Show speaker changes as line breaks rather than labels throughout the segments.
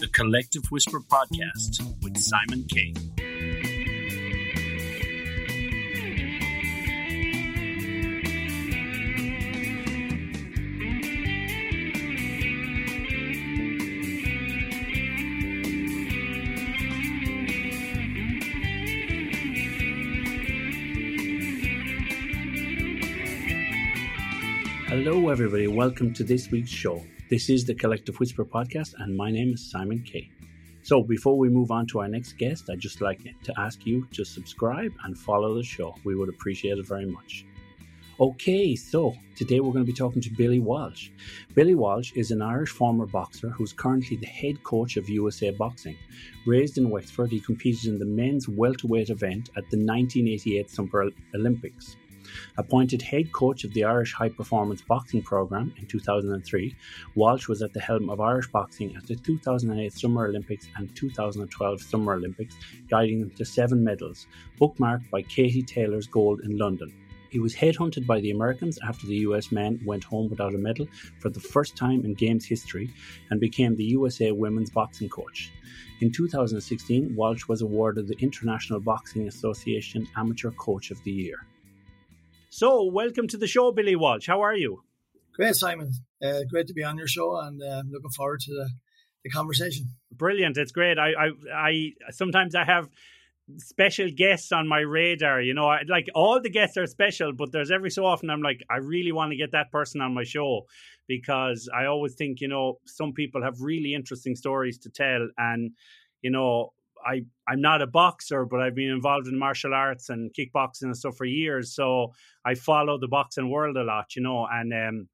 the Collective Whisper podcast with Simon Kay. Hello, everybody. Welcome to this week's show. This is the Collective Whisper podcast, and my name is Simon Kay. So, before we move on to our next guest, I'd just like to ask you to subscribe and follow the show. We would appreciate it very much. Okay, so today we're going to be talking to Billy Walsh. Billy Walsh is an Irish former boxer who's currently the head coach of USA Boxing. Raised in Wexford, he competed in the men's welterweight event at the 1988 Summer Olympics. Appointed head coach of the Irish High Performance Boxing Programme in 2003, Walsh was at the helm of Irish boxing at the 2008 Summer Olympics and 2012 Summer Olympics, guiding them to seven medals, bookmarked by Katie Taylor's gold in London. He was headhunted by the Americans after the US men went home without a medal for the first time in Games history and became the USA women's boxing coach. In 2016, Walsh was awarded the International Boxing Association Amateur Coach of the Year. So, welcome to the show, Billy Walsh. How are you?
Great, Simon. Uh, great to be on your show, and uh, looking forward to the, the conversation.
Brilliant. It's great. I, I, I sometimes I have special guests on my radar. You know, I, like all the guests are special, but there's every so often I'm like, I really want to get that person on my show because I always think, you know, some people have really interesting stories to tell, and you know, I I'm not a boxer, but I've been involved in martial arts and kickboxing and stuff for years. So I follow the boxing world a lot, you know, and um,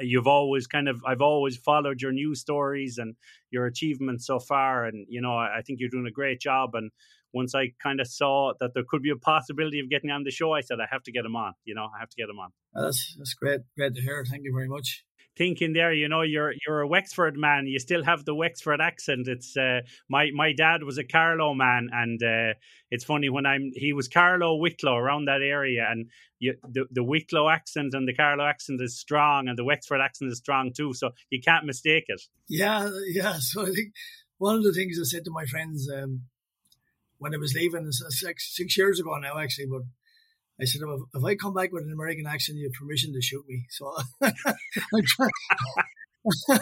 you've always kind of I've always followed your news stories and your achievements so far, and you know I, think you're doing a great job. And once I kind of saw that there could be a possibility of getting on the show, I said I have to get him on. You know, I have to get him on.
That's that's great, great to hear. Thank you very much
thinking there, you know, you're you're a Wexford man. You still have the Wexford accent. It's uh, my my dad was a Carlow man, and uh, it's funny when I'm he was Carlow Wicklow around that area, and you, the the Wicklow accent and the Carlow accent is strong, and the Wexford accent is strong too. So you can't mistake it.
Yeah, yeah. So I think one of the things I said to my friends um, when I was leaving six six years ago now, actually, but I said, if, if I come back with an American accent, you have permission to shoot me. So I try,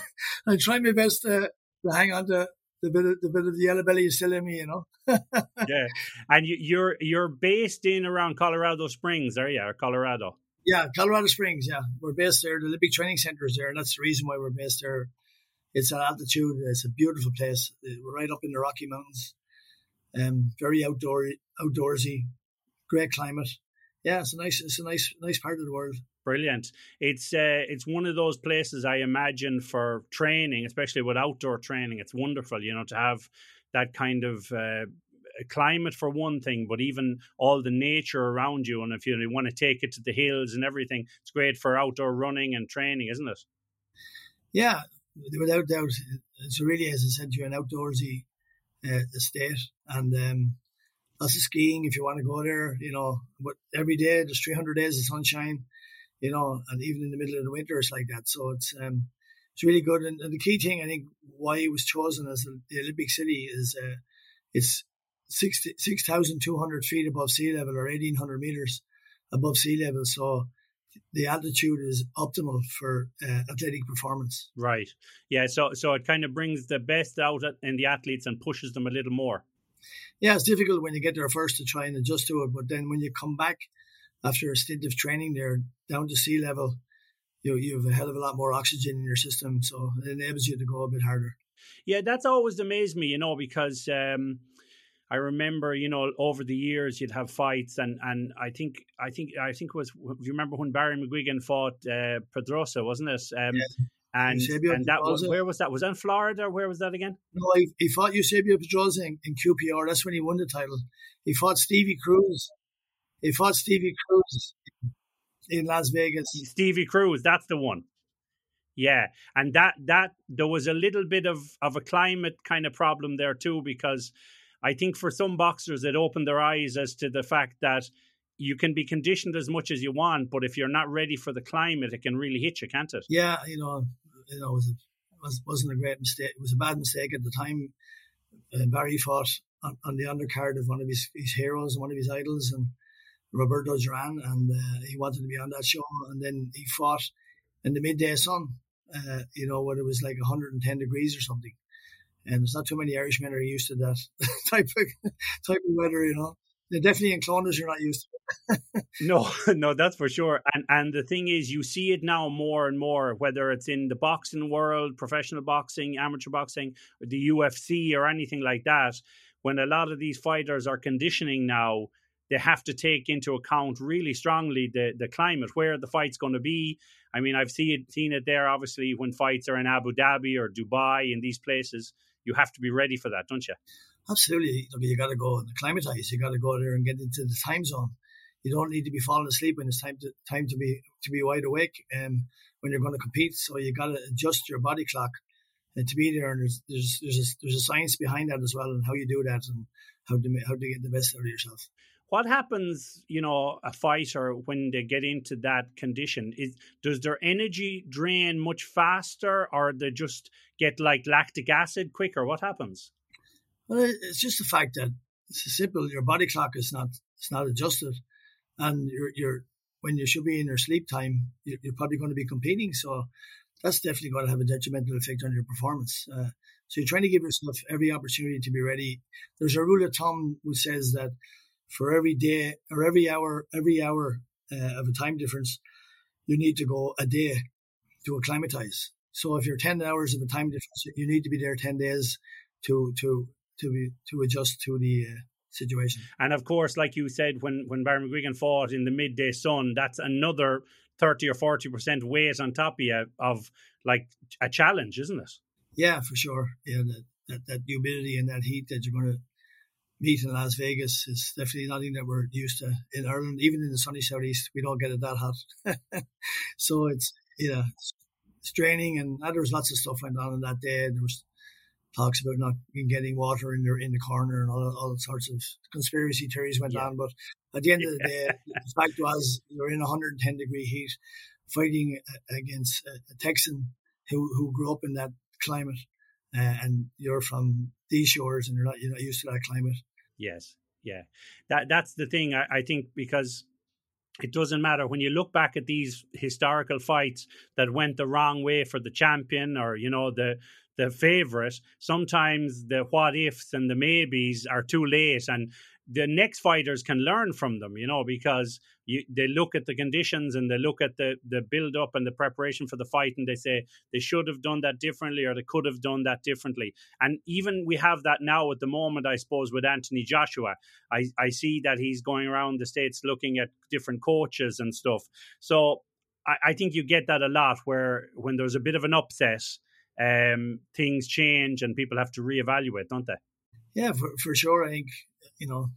I try my best to, to hang on to the bit of the bit of the yellow belly is still in me, you know.
yeah, and you, you're you're based in around Colorado Springs, are you? Or Colorado?
Yeah, Colorado Springs. Yeah, we're based there. The Olympic Training Center is there, and that's the reason why we're based there. It's at altitude. It's a beautiful place. We're right up in the Rocky Mountains. Um, very outdoor, outdoorsy, great climate yeah, it's a nice, it's a nice, nice part of the world.
Brilliant. It's uh, it's one of those places I imagine for training, especially with outdoor training. It's wonderful, you know, to have that kind of uh, climate for one thing, but even all the nature around you. And if you want to take it to the hills and everything, it's great for outdoor running and training, isn't it?
Yeah, without doubt. It's really, as I said, you're an outdoorsy uh, estate, and um, lots of skiing if you want to go there, you know, but every day there's 300 days of sunshine, you know, and even in the middle of the winter, it's like that. So it's, um, it's really good. And, and the key thing, I think, why it was chosen as the Olympic city is, uh, it's 6,200 feet above sea level or 1,800 meters above sea level. So the altitude is optimal for uh, athletic performance.
Right. Yeah. So so it kind of brings the best out in the athletes and pushes them a little more
yeah, it's difficult when you get there first to try and adjust to it, but then when you come back after a stint of training there down to sea level, you you have a hell of a lot more oxygen in your system, so it enables you to go a bit harder.
Yeah, that's always amazed me, you know, because um, I remember, you know, over the years you'd have fights, and, and I think I think I think it was. You remember when Barry McGuigan fought uh, Pedroza, wasn't it? Um, yes. And, and that was where was that? Was that in Florida? Where was that again?
No, he, he fought Eusebio Pedroza in, in QPR. That's when he won the title. He fought Stevie Cruz. He fought Stevie Cruz in Las Vegas.
Stevie Cruz, that's the one. Yeah, and that that there was a little bit of of a climate kind of problem there too because I think for some boxers it opened their eyes as to the fact that you can be conditioned as much as you want, but if you're not ready for the climate, it can really hit you, can't it?
Yeah, you know, you know, was wasn't a great mistake. It was a bad mistake at the time. Uh, Barry fought on, on, the undercard of one of his, his heroes, one of his idols, and Roberto Duran, and uh, he wanted to be on that show. And then he fought in the midday sun, uh, you know, when it was like 110 degrees or something. And there's not too many Irishmen are used to that type of type of weather, you know. They're definitely in Clones you're not used to.
no, no, that's for sure. And and the thing is, you see it now more and more, whether it's in the boxing world, professional boxing, amateur boxing, the UFC, or anything like that. When a lot of these fighters are conditioning now, they have to take into account really strongly the the climate, where the fight's going to be. I mean, I've seen it, seen it there. Obviously, when fights are in Abu Dhabi or Dubai, in these places, you have to be ready for that, don't you?
Absolutely. You got to go and acclimatize. You got to go there and get into the time zone. You don't need to be falling asleep when it's time to time to be to be wide awake um, when you're going to compete. So you got to adjust your body clock and to be there. And there's there's there's a, there's a science behind that as well, and how you do that and how to how to get the best out of yourself.
What happens, you know, a fighter when they get into that condition? Is does their energy drain much faster, or they just get like lactic acid quicker? What happens?
Well, it's just the fact that it's simple. Your body clock is not it's not adjusted, and you're you're when you should be in your sleep time, you're, you're probably going to be competing. So that's definitely going to have a detrimental effect on your performance. Uh, so you're trying to give yourself every opportunity to be ready. There's a rule of thumb which says that for every day or every hour, every hour uh, of a time difference, you need to go a day to acclimatize. So if you're 10 hours of a time difference, you need to be there 10 days to, to to be, to adjust to the uh, situation.
And of course, like you said, when when Barry McGuigan fought in the midday sun, that's another thirty or forty percent weight on top of you of like a challenge, isn't it?
Yeah, for sure. Yeah, that that, that humidity and that heat that you're going to meet in Las Vegas is definitely nothing that we're used to in Ireland. Even in the sunny southeast, we don't get it that hot. so it's yeah, it's draining, and uh, there was lots of stuff went on in that day. There was talks about not getting water in the in the corner and all, all sorts of conspiracy theories went yeah. on. But at the end of the day, the fact was you're in 110 degree heat, fighting against a, a Texan who who grew up in that climate, uh, and you're from these shores and you're not you're not used to that climate.
Yes, yeah, that that's the thing. I, I think because it doesn't matter when you look back at these historical fights that went the wrong way for the champion or you know the the favorite, sometimes the what ifs and the maybes are too late, and the next fighters can learn from them, you know, because you, they look at the conditions and they look at the the build up and the preparation for the fight, and they say they should have done that differently or they could have done that differently. And even we have that now at the moment, I suppose, with Anthony Joshua. I I see that he's going around the states looking at different coaches and stuff. So I, I think you get that a lot where when there's a bit of an upset um, things change and people have to reevaluate, don't they?
Yeah, for, for sure. I think, you know,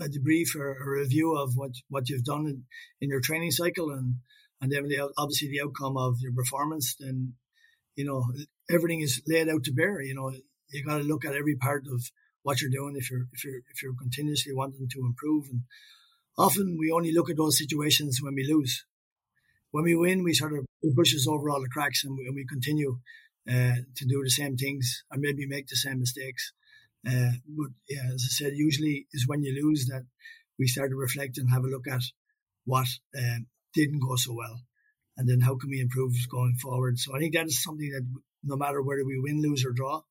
a debrief or a review of what, what you've done in, in your training cycle and, and then the, obviously the outcome of your performance, then, you know, everything is laid out to bear. You know, you got to look at every part of what you're doing if you're, if you're, if you're continuously wanting to improve. And often we only look at those situations when we lose. When we win, we sort of push us over all the cracks and we, and we continue uh, to do the same things or maybe make the same mistakes. Uh, but yeah, as I said, usually is when you lose that we start to reflect and have a look at what um, didn't go so well, and then how can we improve going forward. So I think that is something that no matter whether we win, lose, or draw,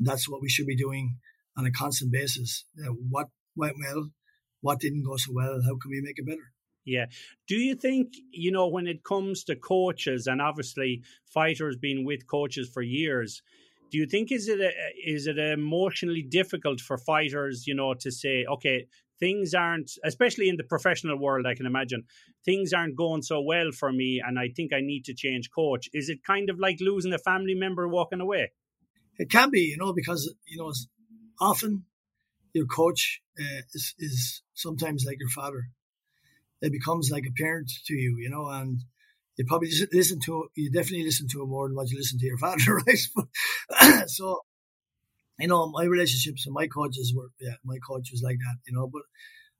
that's what we should be doing on a constant basis. Know, what went well, what didn't go so well, how can we make it better?
Yeah. Do you think, you know, when it comes to coaches and obviously fighters being with coaches for years, do you think is it a, is it emotionally difficult for fighters, you know, to say, okay, things aren't, especially in the professional world, I can imagine, things aren't going so well for me and I think I need to change coach. Is it kind of like losing a family member walking away?
It can be, you know, because, you know, often your coach uh, is, is sometimes like your father it becomes like a parent to you, you know, and you probably listen to you definitely listen to him more than what you listen to your father, right? so, you know, my relationships and my coaches were yeah, my coach was like that, you know, but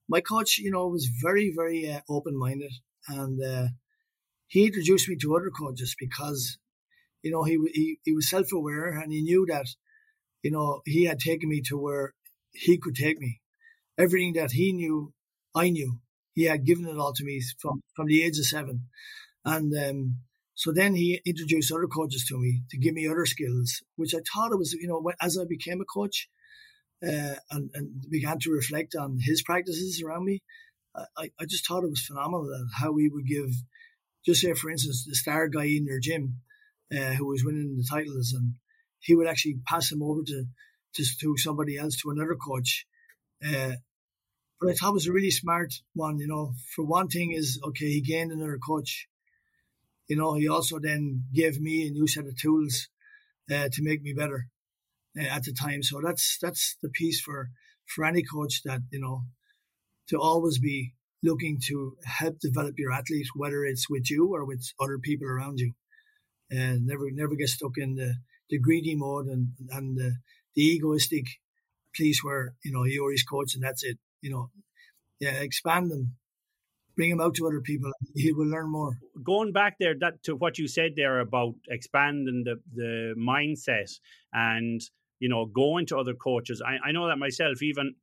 my coach, you know, was very very uh, open minded, and uh, he introduced me to other coaches because you know, he he he was self aware and he knew that, you know, he had taken me to where he could take me. Everything that he knew, I knew. He had given it all to me from from the age of seven, and um, so then he introduced other coaches to me to give me other skills, which I thought it was, you know, as I became a coach uh, and, and began to reflect on his practices around me, I, I just thought it was phenomenal how we would give, just say, for instance, the star guy in your gym uh, who was winning the titles, and he would actually pass him over to, to, to somebody else, to another coach. Uh, but I thought it was a really smart one, you know. For one thing, is okay, he gained another coach you know, he also then gave me a new set of tools uh, to make me better uh, at the time. So that's that's the piece for for any coach that you know to always be looking to help develop your athlete, whether it's with you or with other people around you, and never never get stuck in the, the greedy mode and and the, the egoistic place where you know you're his coach and that's it. You know, yeah, expand them bring him out to other people. He will learn more.
Going back there, that to what you said there about expanding the the mindset and you know going to other coaches. I, I know that myself. Even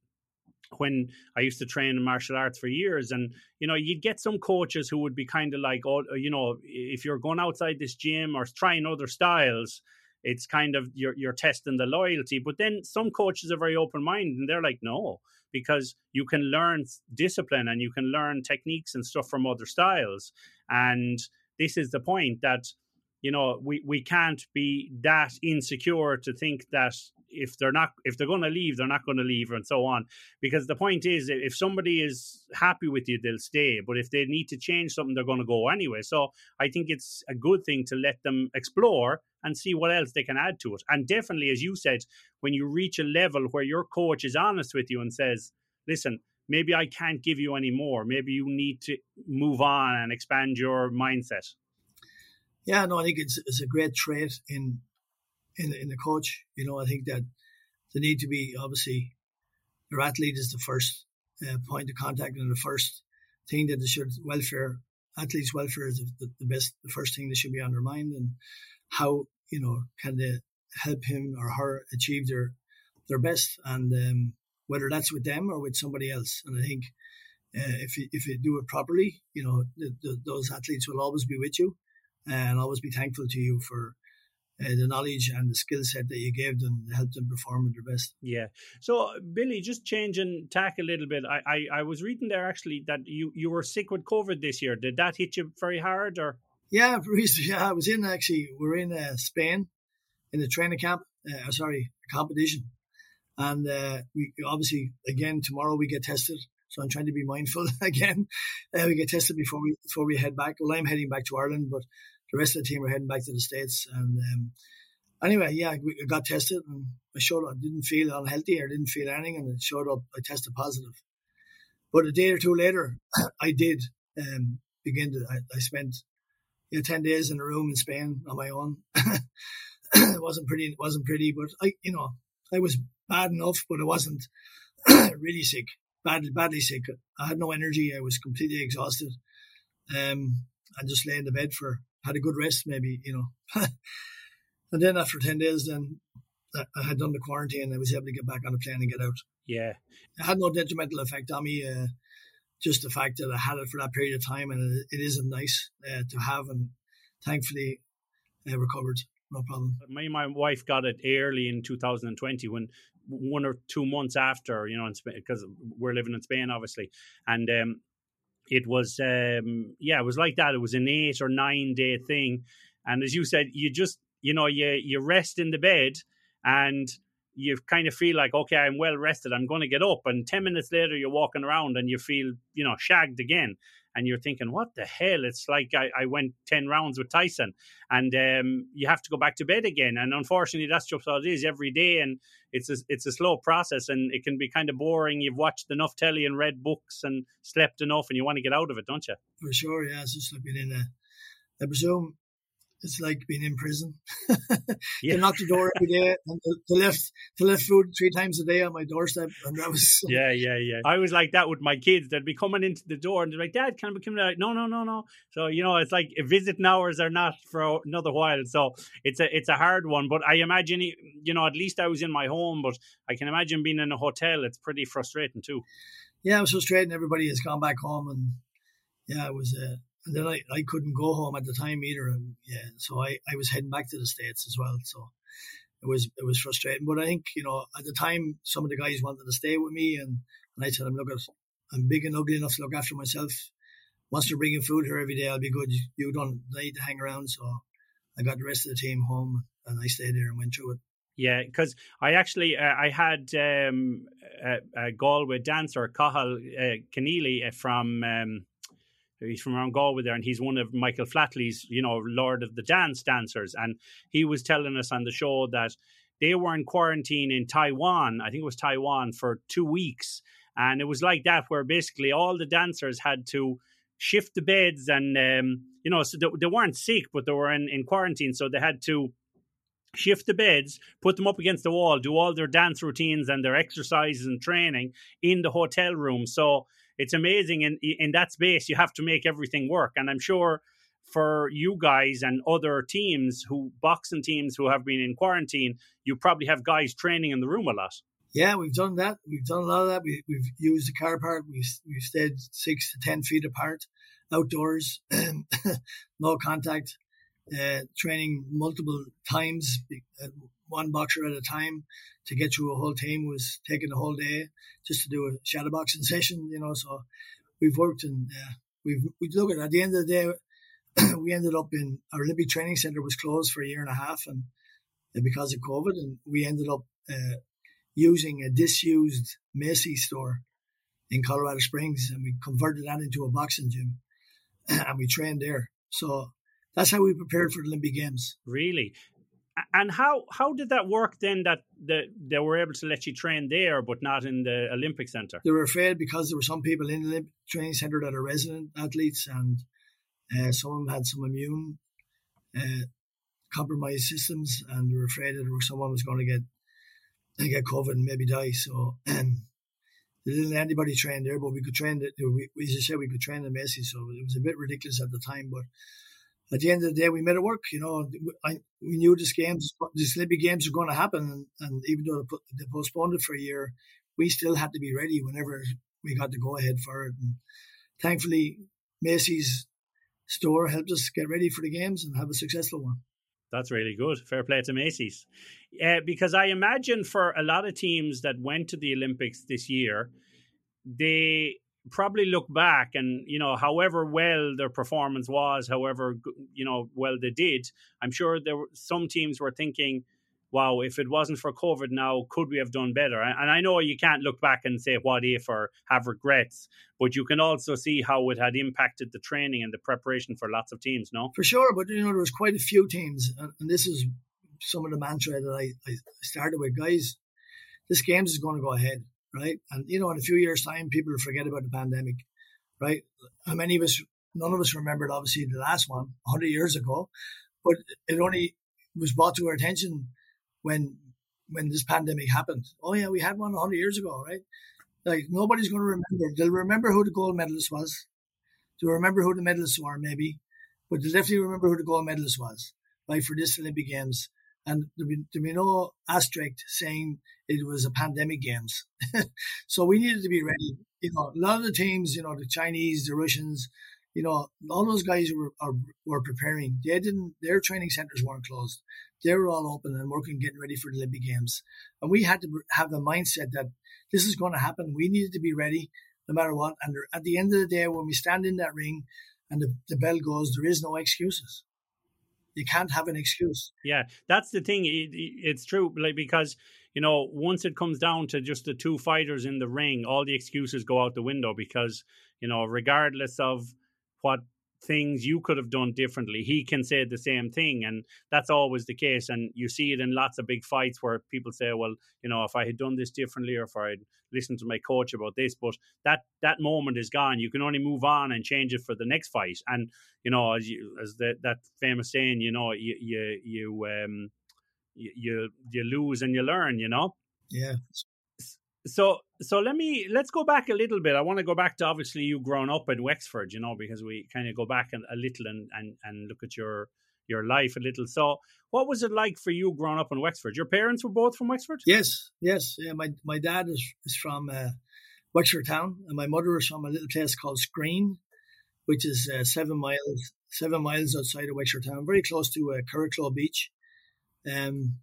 when I used to train in martial arts for years, and you know, you'd get some coaches who would be kind of like, oh, you know, if you're going outside this gym or trying other styles, it's kind of you're you're testing the loyalty. But then some coaches are very open minded, and they're like, no, because you can learn discipline and you can learn techniques and stuff from other styles. And this is the point that you know we we can't be that insecure to think that if they're not if they're going to leave they're not going to leave and so on. Because the point is if somebody is happy with you they'll stay but if they need to change something they're going to go anyway. So i think it's a good thing to let them explore and see what else they can add to it. And definitely as you said when you reach a level where your coach is honest with you and says listen maybe i can't give you any more. Maybe you need to move on and expand your mindset.
Yeah, no, I think it's it's a great trait in in in the coach. You know, I think that the need to be obviously your athlete is the first uh, point of contact and the first thing that they should welfare athletes' welfare is the, the, best the first thing that should be on their mind and how you know can they help him or her achieve their their best and um, whether that's with them or with somebody else. And I think uh, if you, if you do it properly, you know the, the, those athletes will always be with you and always be thankful to you for uh, the knowledge and the skill set that you gave them to help them perform at their best.
Yeah. So, Billy, just changing tack a little bit. I, I, I, was reading there actually that you, you were sick with COVID this year. Did that hit you very hard, or?
Yeah, yeah. I was in actually. We're in uh, Spain in the training camp. Uh, sorry, competition, and uh, we obviously again tomorrow we get tested. So I'm trying to be mindful again. Uh, we get tested before we before we head back. Well, I'm heading back to Ireland, but the rest of the team were heading back to the states. And um, anyway, yeah, we got tested, and I showed I didn't feel unhealthy or didn't feel anything, and it showed up. I tested positive. But a day or two later, I did um, begin to. I, I spent you know, ten days in a room in Spain on my own. it wasn't pretty. It wasn't pretty, but I, you know, I was bad enough, but I wasn't really sick badly, badly sick. I had no energy. I was completely exhausted. Um, and just lay in the bed for, had a good rest, maybe, you know. and then after 10 days, then I had done the quarantine. I was able to get back on the plane and get out.
Yeah.
It had no detrimental effect on me. Uh, just the fact that I had it for that period of time and it, it isn't nice uh, to have. And thankfully, I recovered. No problem.
My, my wife got it early in 2020 when one or two months after, you know, because we're living in Spain, obviously, and um, it was, um, yeah, it was like that. It was an eight or nine day thing, and as you said, you just, you know, you you rest in the bed and you kind of feel like, okay, I'm well rested. I'm going to get up, and ten minutes later, you're walking around and you feel, you know, shagged again and you're thinking, what the hell? It's like I, I went 10 rounds with Tyson and um, you have to go back to bed again. And unfortunately, that's just how it is every day. And it's a, it's a slow process and it can be kind of boring. You've watched enough telly and read books and slept enough and you want to get out of it, don't you?
For sure, yeah. It's just like being in a, I presume it's like being in prison. yeah. they knocked the door every day, and they left they left food three times a day on my doorstep, and that was
yeah, yeah, yeah. I was like that with my kids. They'd be coming into the door, and they're like, "Dad, can I come out?" No, no, no, no. So you know, it's like visiting hours are not for another while. So it's a it's a hard one. But I imagine, you know, at least I was in my home, but I can imagine being in a hotel. It's pretty frustrating too.
Yeah, it was frustrating. Everybody has gone back home, and yeah, it was. Uh, and then I, I couldn't go home at the time either. And yeah, so I, I was heading back to the States as well. So it was it was frustrating. But I think, you know, at the time some of the guys wanted to stay with me and, and I them, look, I'm big and ugly enough to look after myself. Once they're bringing food here every day, I'll be good. You don't need to hang around. So I got the rest of the team home and I stayed there and went through it.
Yeah, because I actually uh, I had um, a, a Galway dancer, Cathal uh, Keneally uh, from um, He's from around Galway there, and he's one of Michael Flatley's, you know, Lord of the Dance dancers. And he was telling us on the show that they were in quarantine in Taiwan. I think it was Taiwan for two weeks, and it was like that, where basically all the dancers had to shift the beds, and um, you know, so they, they weren't sick, but they were in, in quarantine, so they had to shift the beds, put them up against the wall, do all their dance routines and their exercises and training in the hotel room. So it's amazing in in that space you have to make everything work and i'm sure for you guys and other teams who boxing teams who have been in quarantine you probably have guys training in the room a lot.
Yeah we've done that. We've done a lot of that. We, have used the car park. We've, we've stayed six to ten feet apart outdoors no contact uh, training multiple times uh, one boxer at a time to get through a whole team was taking the whole day just to do a shadow boxing session, you know. So we've worked and uh, we've we look at at the end of the day, we ended up in our Olympic Training Center was closed for a year and a half, and uh, because of COVID, and we ended up uh, using a disused Macy's store in Colorado Springs, and we converted that into a boxing gym, and we trained there. So that's how we prepared for the Olympic Games.
Really? And how how did that work then that the, they were able to let you train there but not in the Olympic Center?
They were afraid because there were some people in the Olympic training center that are resident athletes and uh, some of them had some immune uh, compromised systems and they were afraid that someone was going to get get COVID and maybe die. So um, they didn't let anybody train there, but we could train. The, we, as you said, we could train the Macy's. So it was a bit ridiculous at the time, but at the end of the day, we made it work. You know, I, we knew this games, these Olympic games were going to happen, and, and even though they postponed it for a year, we still had to be ready whenever we got the go ahead for it. And thankfully, Macy's store helped us get ready for the games and have a successful one.
That's really good. Fair play to Macy's. Uh, because I imagine for a lot of teams that went to the Olympics this year, they probably look back and you know however well their performance was however you know well they did i'm sure there were some teams were thinking wow if it wasn't for covid now could we have done better? And i know you can't look back and say what if? or have regrets but you can also see how it had impacted the training and the preparation for lots of teams no?
For sure but you know there was quite a few teams uh, and this is some of the mantra that i, I started with guys this games is going to go ahead right? And you know, in a few years' time, people will forget about the pandemic, right? How many of us? None of us remembered, obviously, the last one 100 years ago, but it only was brought to our attention when when this pandemic happened. Oh yeah, we had one 100 years ago, right? Like nobody's going to remember. They'll remember who the gold medalist was. They'll remember who the medalists were, maybe, but they'll definitely remember who the gold medalist was, right? For this Olympic Games, and there be, there be no asterisk saying it was a pandemic games. so we needed to be ready. You know, a lot of the teams, you know, the Chinese, the Russians, you know, all those guys were are, were preparing. They didn't. Their training centers weren't closed. They were all open and working, getting ready for the Olympic Games. And we had to have the mindset that this is going to happen. We needed to be ready no matter what. And at the end of the day, when we stand in that ring and the, the bell goes, there is no excuses you can't have an excuse.
Yeah, that's the thing. It, it's true, like because you know once it comes down to just the two fighters in the ring, all the excuses go out the window because you know regardless of what things you could have done differently, he can say the same thing. And that's always the case. And you see it in lots of big fights where people say, well, you know, if I had done this differently or if I'd listened to my coach about this, but that, that moment is gone. You can only move on and change it for the next fight. And, you know, as you, as the, that famous saying, you know, you, you, you, um, you, you, you lose and you learn, you know?
Yeah
so so let me let's go back a little bit. I want to go back to obviously you growing up in Wexford, you know, because we kind of go back a, a little and, and and look at your your life a little. So, what was it like for you growing up in Wexford? Your parents were both from Wexford.
Yes, yes. Yeah, my my dad is is from uh, Wexford town, and my mother is from a little place called Screen, which is uh, seven miles seven miles outside of Wexford town, very close to uh, Beach. Um,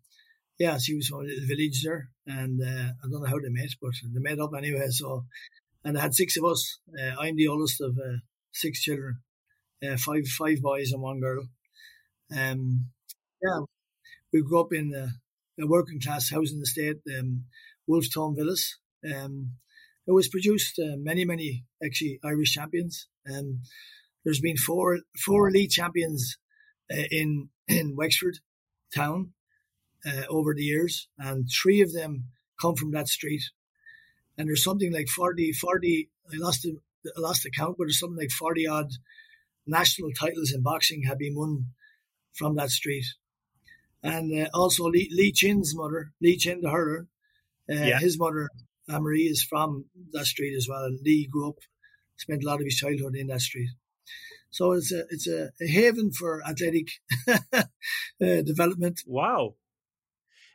yeah, she was from a little village there, and uh, I don't know how they met, but they met up anyway. So, and I had six of us. Uh, I'm the oldest of uh, six children, uh, five five boys and one girl. Um, yeah, we grew up in a, a working class housing estate, um, Wolfe Tone Villas. Um, it was produced uh, many, many actually Irish champions. Um, there's been four four elite champions uh, in in Wexford town uh, over the years, and three of them come from that street. And there's something like 40, 40 I lost the, I lost the count, but there's something like 40 odd national titles in boxing have been won from that street. And uh, also Lee, Lee, Chin's mother, Lee Chin the hurler, uh, yeah. his mother, Marie, is from that street as well. And Lee grew up, spent a lot of his childhood in that street. So it's a it's a, a haven for athletic uh, development.
Wow,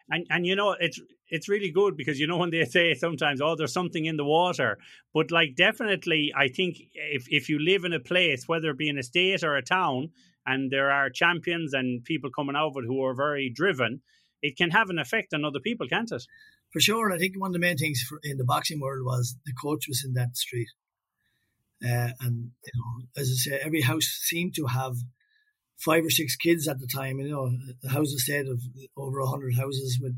and and you know it's it's really good because you know when they say sometimes oh there's something in the water. But like definitely i think if if you live in a place whether it be in a state or a town and there are champions and people coming it who are very driven it can have an effect on other people can't it?
For sure. I think one of the main things for, in the boxing world was the coach was in that street. Uh, and you know as i say every house seemed to have five or six kids at the time. You know, the house estate of over hundred houses with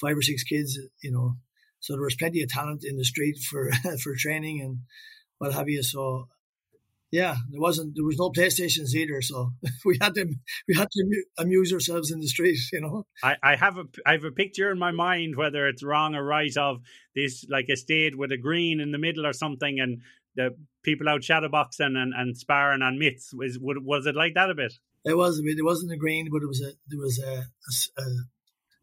five or six kids. You know, so there was plenty of talent in the street for for training and what have you. So yeah, there wasn't there was no PlayStations either, so we had to we had to amuse ourselves in the streets, You know,
I, I have a I have a picture in my mind whether it's wrong or right of this like estate with a green in the middle or something, and the people out shadowboxing and, and sparring on mitts was was it like that a bit?
It was. I mean, it wasn't a green, but it was a there was a a,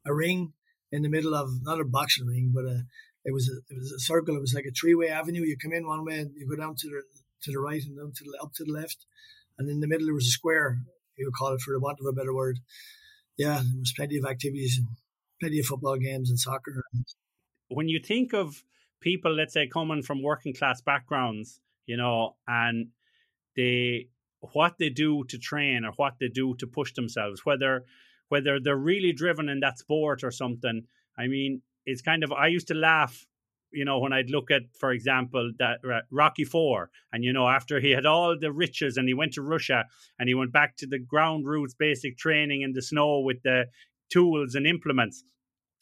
a ring in the middle of not a boxing ring, but a it was a it was a circle. It was like a three way avenue. You come in one way, and you go down to the to the right, and down to the up to the left, and in the middle there was a square. You would call it for the want of a better word. Yeah, there was plenty of activities and plenty of football games and soccer.
When you think of people, let's say, coming from working class backgrounds, you know, and they what they do to train or what they do to push themselves, whether whether they're really driven in that sport or something. I mean, it's kind of I used to laugh, you know, when I'd look at, for example, that Rocky Four, and you know, after he had all the riches and he went to Russia and he went back to the ground roots, basic training in the snow with the tools and implements.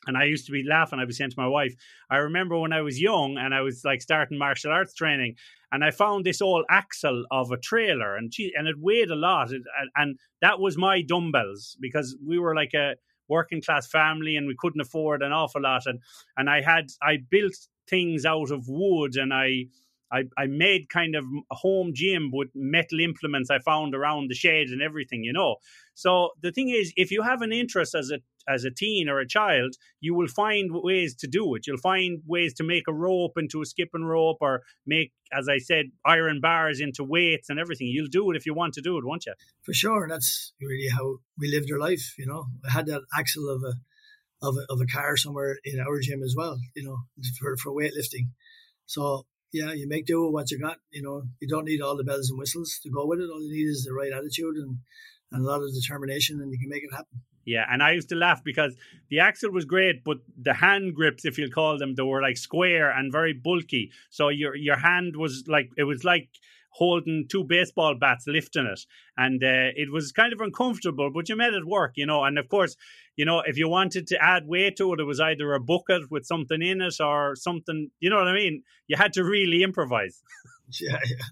And I used to be laughing. I was saying to my wife, I remember when I was young and I was like starting martial arts training, and I found this old axle of a trailer, and she, and it weighed a lot, and, and that was my dumbbells because we were like a working class family and we couldn't afford an awful lot, and and I had I built things out of wood, and I I, I made kind of a home gym with metal implements I found around the shed and everything, you know. So the thing is, if you have an interest as a as a teen or a child, you will find ways to do it. You'll find ways to make a rope into a skipping rope, or make, as I said, iron bars into weights and everything. You'll do it if you want to do it, won't you?
For sure. That's really how we lived our life. You know, I had that axle of a of a, of a car somewhere in our gym as well. You know, for for weightlifting. So yeah, you make do with what you got. You know, you don't need all the bells and whistles to go with it. All you need is the right attitude and, and a lot of determination, and you can make it happen.
Yeah, and I used to laugh because the axle was great, but the hand grips, if you'll call them, they were like square and very bulky. So your your hand was like it was like holding two baseball bats lifting it and uh, it was kind of uncomfortable but you made it work you know and of course you know if you wanted to add weight to it it was either a bucket with something in it or something you know what i mean you had to really improvise
yeah yeah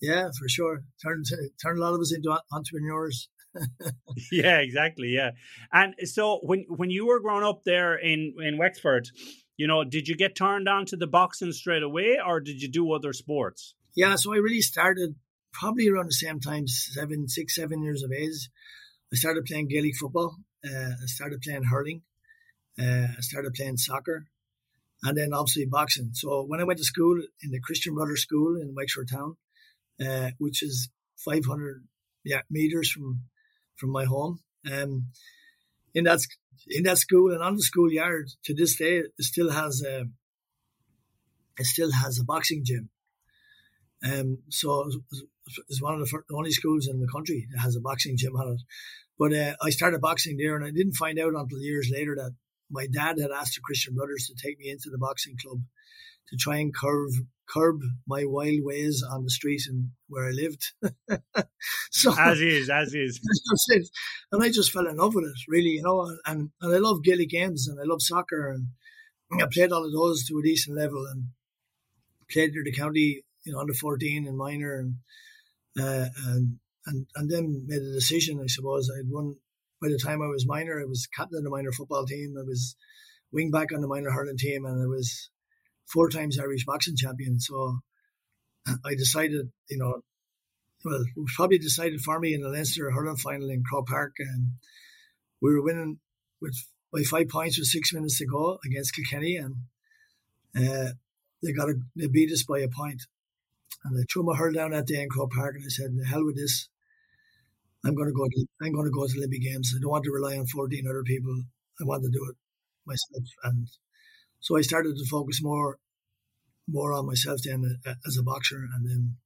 Yeah, for sure. Turn turn a lot of us into entrepreneurs.
yeah, exactly. Yeah, and so when when you were growing up there in in Wexford, you know, did you get turned on to the boxing straight away, or did you do other sports?
Yeah, so I really started probably around the same time, seven, six, seven years of age. I started playing Gaelic football. Uh, I started playing hurling. Uh, I started playing soccer, and then obviously boxing. So when I went to school in the Christian Brothers School in Wexford Town, uh, which is 500 yeah, meters from from my home, um, in that in that school and on the schoolyard to this day, it still has a it still has a boxing gym. Um, so it's one of the, only schools in the country that has a boxing gym on it. But uh, I started boxing there, and I didn't find out until years later that my dad had asked the Christian Brothers to take me into the boxing club to try and curb curb my wild ways on the street and where I lived.
so as is, as is.
and I just fell in love with it, really, you know. And and I love Gaelic games and I love soccer and I played all of those to a decent level and played for the county, you know, under fourteen and minor and uh, and and and then made a decision. I suppose I'd won by the time I was minor. I was captain of the minor football team. I was wing back on the minor hurling team, and I was four times Irish boxing champion. So I decided, you know, well, it was probably decided for me in the Leinster hurling final in Croke Park, and we were winning with by five points with six minutes to go against Kilkenny, and uh, they got a, they beat us by a point. And I threw my hurl down that day in Croke Park, and I said, "The hell with this! I'm going to go. To, I'm going to go to the Olympic Games. I don't want to rely on 14 other people. I want to do it myself." And so I started to focus more more on myself then uh, as a boxer, and then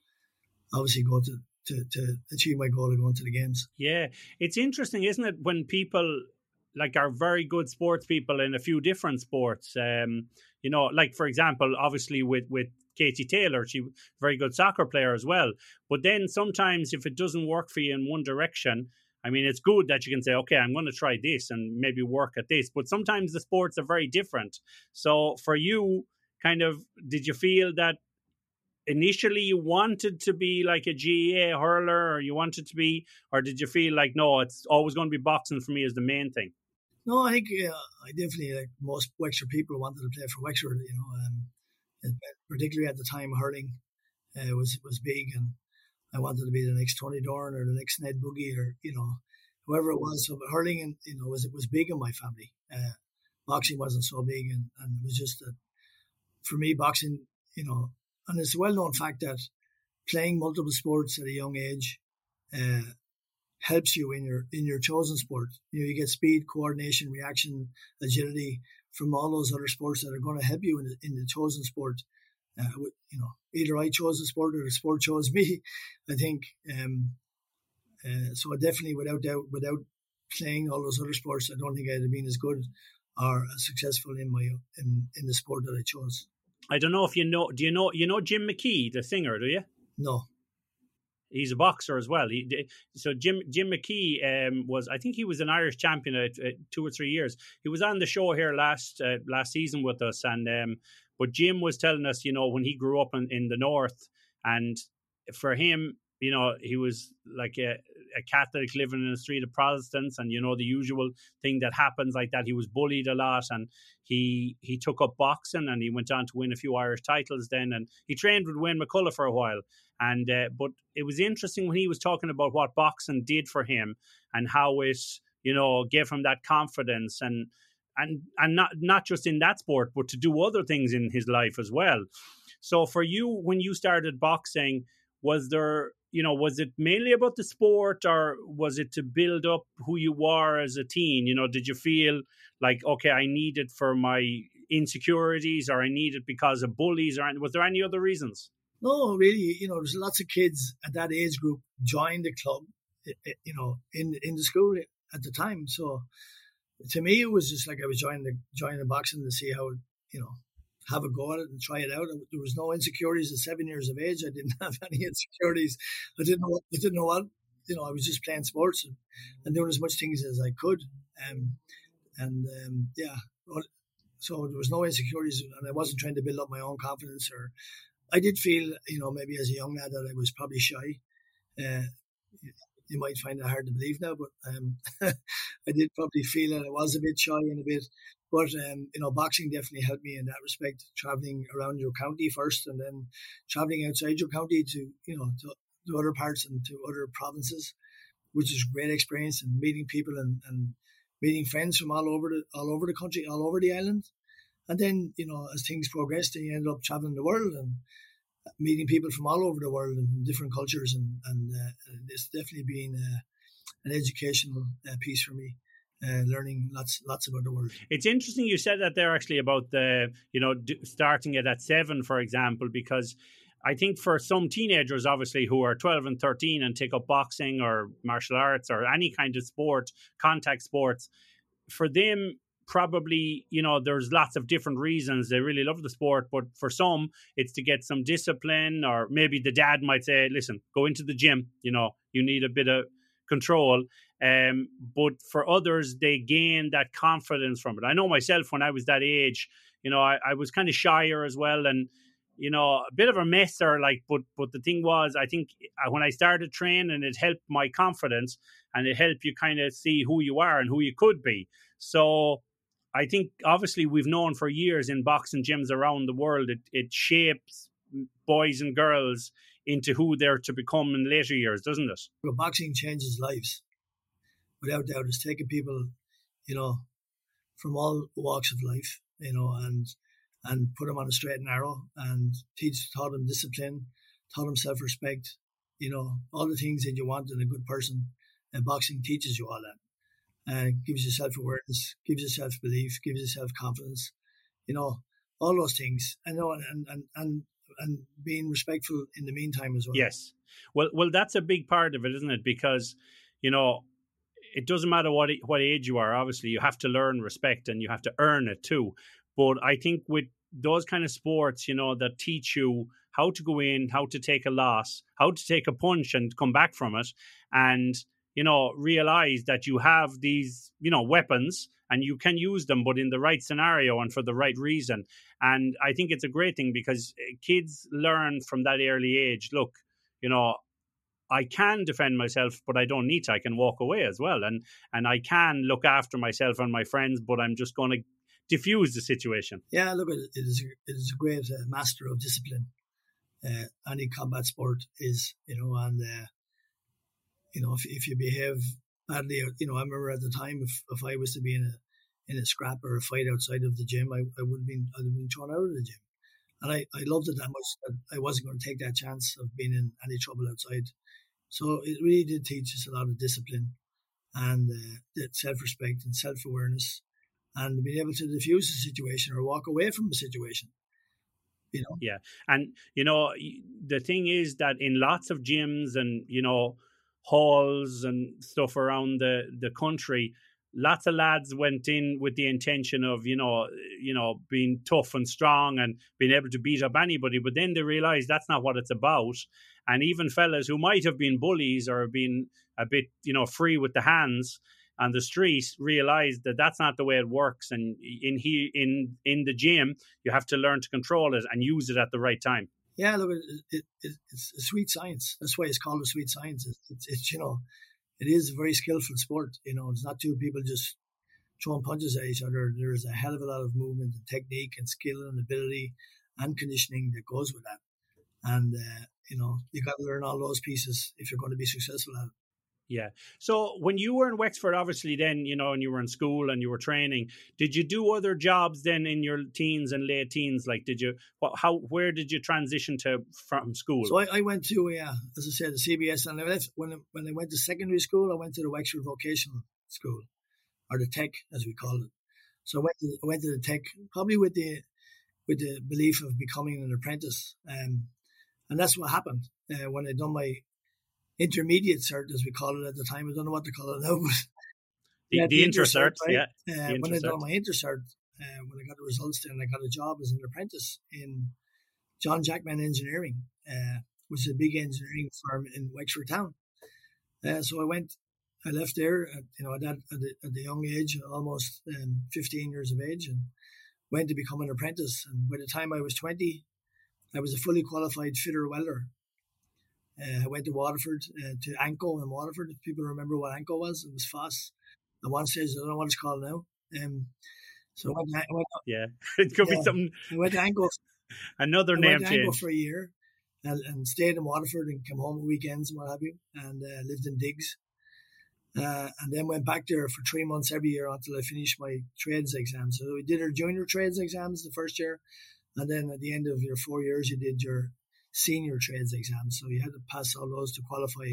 obviously go to, to, to achieve my goal of going to the games.
Yeah, it's interesting, isn't it, when people like are very good sports people in a few different sports. Um, you know, like for example, obviously with with Katie Taylor, she very good soccer player as well. But then sometimes if it doesn't work for you in one direction, I mean, it's good that you can say, okay, I'm going to try this and maybe work at this. But sometimes the sports are very different. So for you, kind of, did you feel that initially you wanted to be like a GAA hurler or you wanted to be, or did you feel like, no, it's always going to be boxing for me is the main thing?
No, I think uh, I definitely, like most Wexford people, wanted to play for Wexford, you know, um, particularly at the time, hurling uh, was was big and I wanted to be the next Tony Doran or the next Ned Buggy or you know whoever it was. So hurling and you know was it was big in my family. Uh, boxing wasn't so big, and, and it was just that for me, boxing, you know, and it's a well known fact that playing multiple sports at a young age uh, helps you in your in your chosen sport. You know, you get speed, coordination, reaction, agility from all those other sports that are going to help you in the, in the chosen sport uh, you know, either I chose the sport or the sport chose me. I think um, uh, so. Definitely, without doubt, without playing all those other sports, I don't think I'd have been as good or as successful in my in, in the sport that I chose.
I don't know if you know. Do you know you know Jim McKee, the singer? Do you?
No.
He's a boxer as well. He, so Jim Jim McKee um, was, I think he was an Irish champion at, at, two or three years. He was on the show here last uh, last season with us, and um, but Jim was telling us, you know, when he grew up in, in the north, and for him, you know, he was like a, a, Catholic living in a street of Protestants, and you know the usual thing that happens like that. He was bullied a lot, and he he took up boxing, and he went on to win a few Irish titles. Then, and he trained with Wayne McCullough for a while. And uh, but it was interesting when he was talking about what boxing did for him and how it, you know, gave him that confidence and and and not not just in that sport, but to do other things in his life as well. So for you, when you started boxing, was there you know was it mainly about the sport or was it to build up who you were as a teen? You know did you feel like okay i need it for my insecurities or i need it because of bullies or was there any other reasons?
No really you know there's lots of kids at that age group joined the club you know in in the school at the time. So to me, it was just like I was joining the joining the boxing to see how you know have a go at it and try it out. There was no insecurities at seven years of age. I didn't have any insecurities. I didn't know. What, I didn't know what you know. I was just playing sports and, and doing as much things as I could. Um, and um, yeah, so there was no insecurities, and I wasn't trying to build up my own confidence or I did feel, you know, maybe as a young lad that I was probably shy. Uh, you might find it hard to believe now, but um, I did probably feel that I was a bit shy and a bit. But um, you know, boxing definitely helped me in that respect. Traveling around your county first, and then traveling outside your county to you know to, to other parts and to other provinces, which is great experience and meeting people and, and meeting friends from all over the all over the country, all over the island. And then you know, as things progressed, you end up traveling the world and meeting people from all over the world and different cultures, and and uh, it's definitely been uh, an educational uh, piece for me. Uh, learning lots lots about the world.
It's interesting you said that there actually about the you know starting it at seven, for example, because I think for some teenagers, obviously, who are 12 and 13 and take up boxing or martial arts or any kind of sport, contact sports, for them, probably you know there's lots of different reasons they really love the sport but for some it's to get some discipline or maybe the dad might say listen go into the gym you know you need a bit of control um, but for others they gain that confidence from it. I know myself when i was that age you know i, I was kind of shyer as well and you know a bit of a messer like but but the thing was i think uh, when i started training it helped my confidence and it helped you kind of see who you are and who you could be. So I think obviously we've known for years in boxing gyms around the world it, it shapes boys and girls into who they're to become in later years, doesn't it?
Well, boxing changes lives, without doubt. It's taking people, you know, from all walks of life, you know, and and put them on a straight and narrow, and teach taught them discipline, taught them self respect, you know, all the things that you want in a good person. And boxing teaches you all that uh, gives you self awareness, gives you self belief, gives you self confidence, you know, all those things. I know, and and and and being respectful in the meantime as well.
Yes, well, well, that's a big part of it, isn't it? Because you know, it doesn't matter what what age you are. Obviously, you have to learn respect and you have to earn it too. But I think with those kind of sports, you know, that teach you how to go in, how to take a loss, how to take a punch and come back from it, and you know, realize that you have these, you know, weapons and you can use them, but in the right scenario and for the right reason. And I think it's a great thing because eh, kids learn from that early age. Look, you know, I can defend myself, but I don't need to. I can walk away as well, and and I can look after myself and my friends, but I'm just going to diffuse the situation.
Yeah, look, it is it is a great uh, master of discipline. Uh, any combat sport is, you know, and uh, you know, if, if you behave badly, you know, I remember at the time, if, if I was to be in a in a scrap or a fight outside of the gym, I, I would have been I'd have been thrown out of the gym. And I, I loved it that much that I wasn't going to take that chance of being in any trouble outside. So it really did teach us a lot of discipline and uh, self respect and self awareness and being able to diffuse a situation or walk away from a situation. You know?
Yeah. And, you know, the thing is that in lots of gyms and, you know, halls and stuff around the the country lots of lads went in with the intention of you know you know being tough and strong and being able to beat up anybody but then they realized that's not what it's about. And even fellas who might have been bullies or been a bit you know free with the hands on the street realized that that's not the way it works. And in here in in the gym you have to learn to control it and use it at the right time
yeah, look, it, it, it's a sweet science. That's why it's called a sweet science. It's, it's, it's, you know, it is a very skillful sport. You know, it's not two people just throwing punches at each other. There is a hell of a lot of movement and technique and skill and ability and conditioning that goes with that. And, uh, you know, you got to learn all those pieces if you're going to be successful at it.
Yeah. So when you were in Wexford, obviously, then you know, and you were in school and you were training, did you do other jobs then in your teens and late teens? Like, did you? What? How? Where did you transition to from school?
So I, I went to, yeah, as I said, the CBS, and I left when when I went to secondary school. I went to the Wexford Vocational School, or the Tech, as we call it. So I went to I went to the Tech probably with the with the belief of becoming an apprentice, um, and that's what happened uh, when I done my intermediate cert, as we call it at the time. I don't know what to call it now, but
the, the, the intercert, right? yeah.
Uh, when I done my intercert, uh, when I got the results, then I got a job as an apprentice in John Jackman Engineering, uh, which is a big engineering firm in Wexford Town. Uh, so I went, I left there, at, you know, at that at the, at the young age, almost um, 15 years of age, and went to become an apprentice. And by the time I was 20, I was a fully qualified fitter welder. Uh, I went to Waterford, uh, to Anco in Waterford. If people remember what Anco was, it was FÁS. At one stage, I don't know what it's called now. Um, so I went, I went,
yeah, it could
yeah,
be something.
I went to Anco.
Another name.
I
name
went to
change.
for a year and, and stayed in Waterford and come home on weekends and what have you, and uh, lived in Diggs. Uh, and then went back there for three months every year until I finished my trades exam. So we did our junior trades exams the first year, and then at the end of your four years, you did your senior trades exams. So you had to pass all those to qualify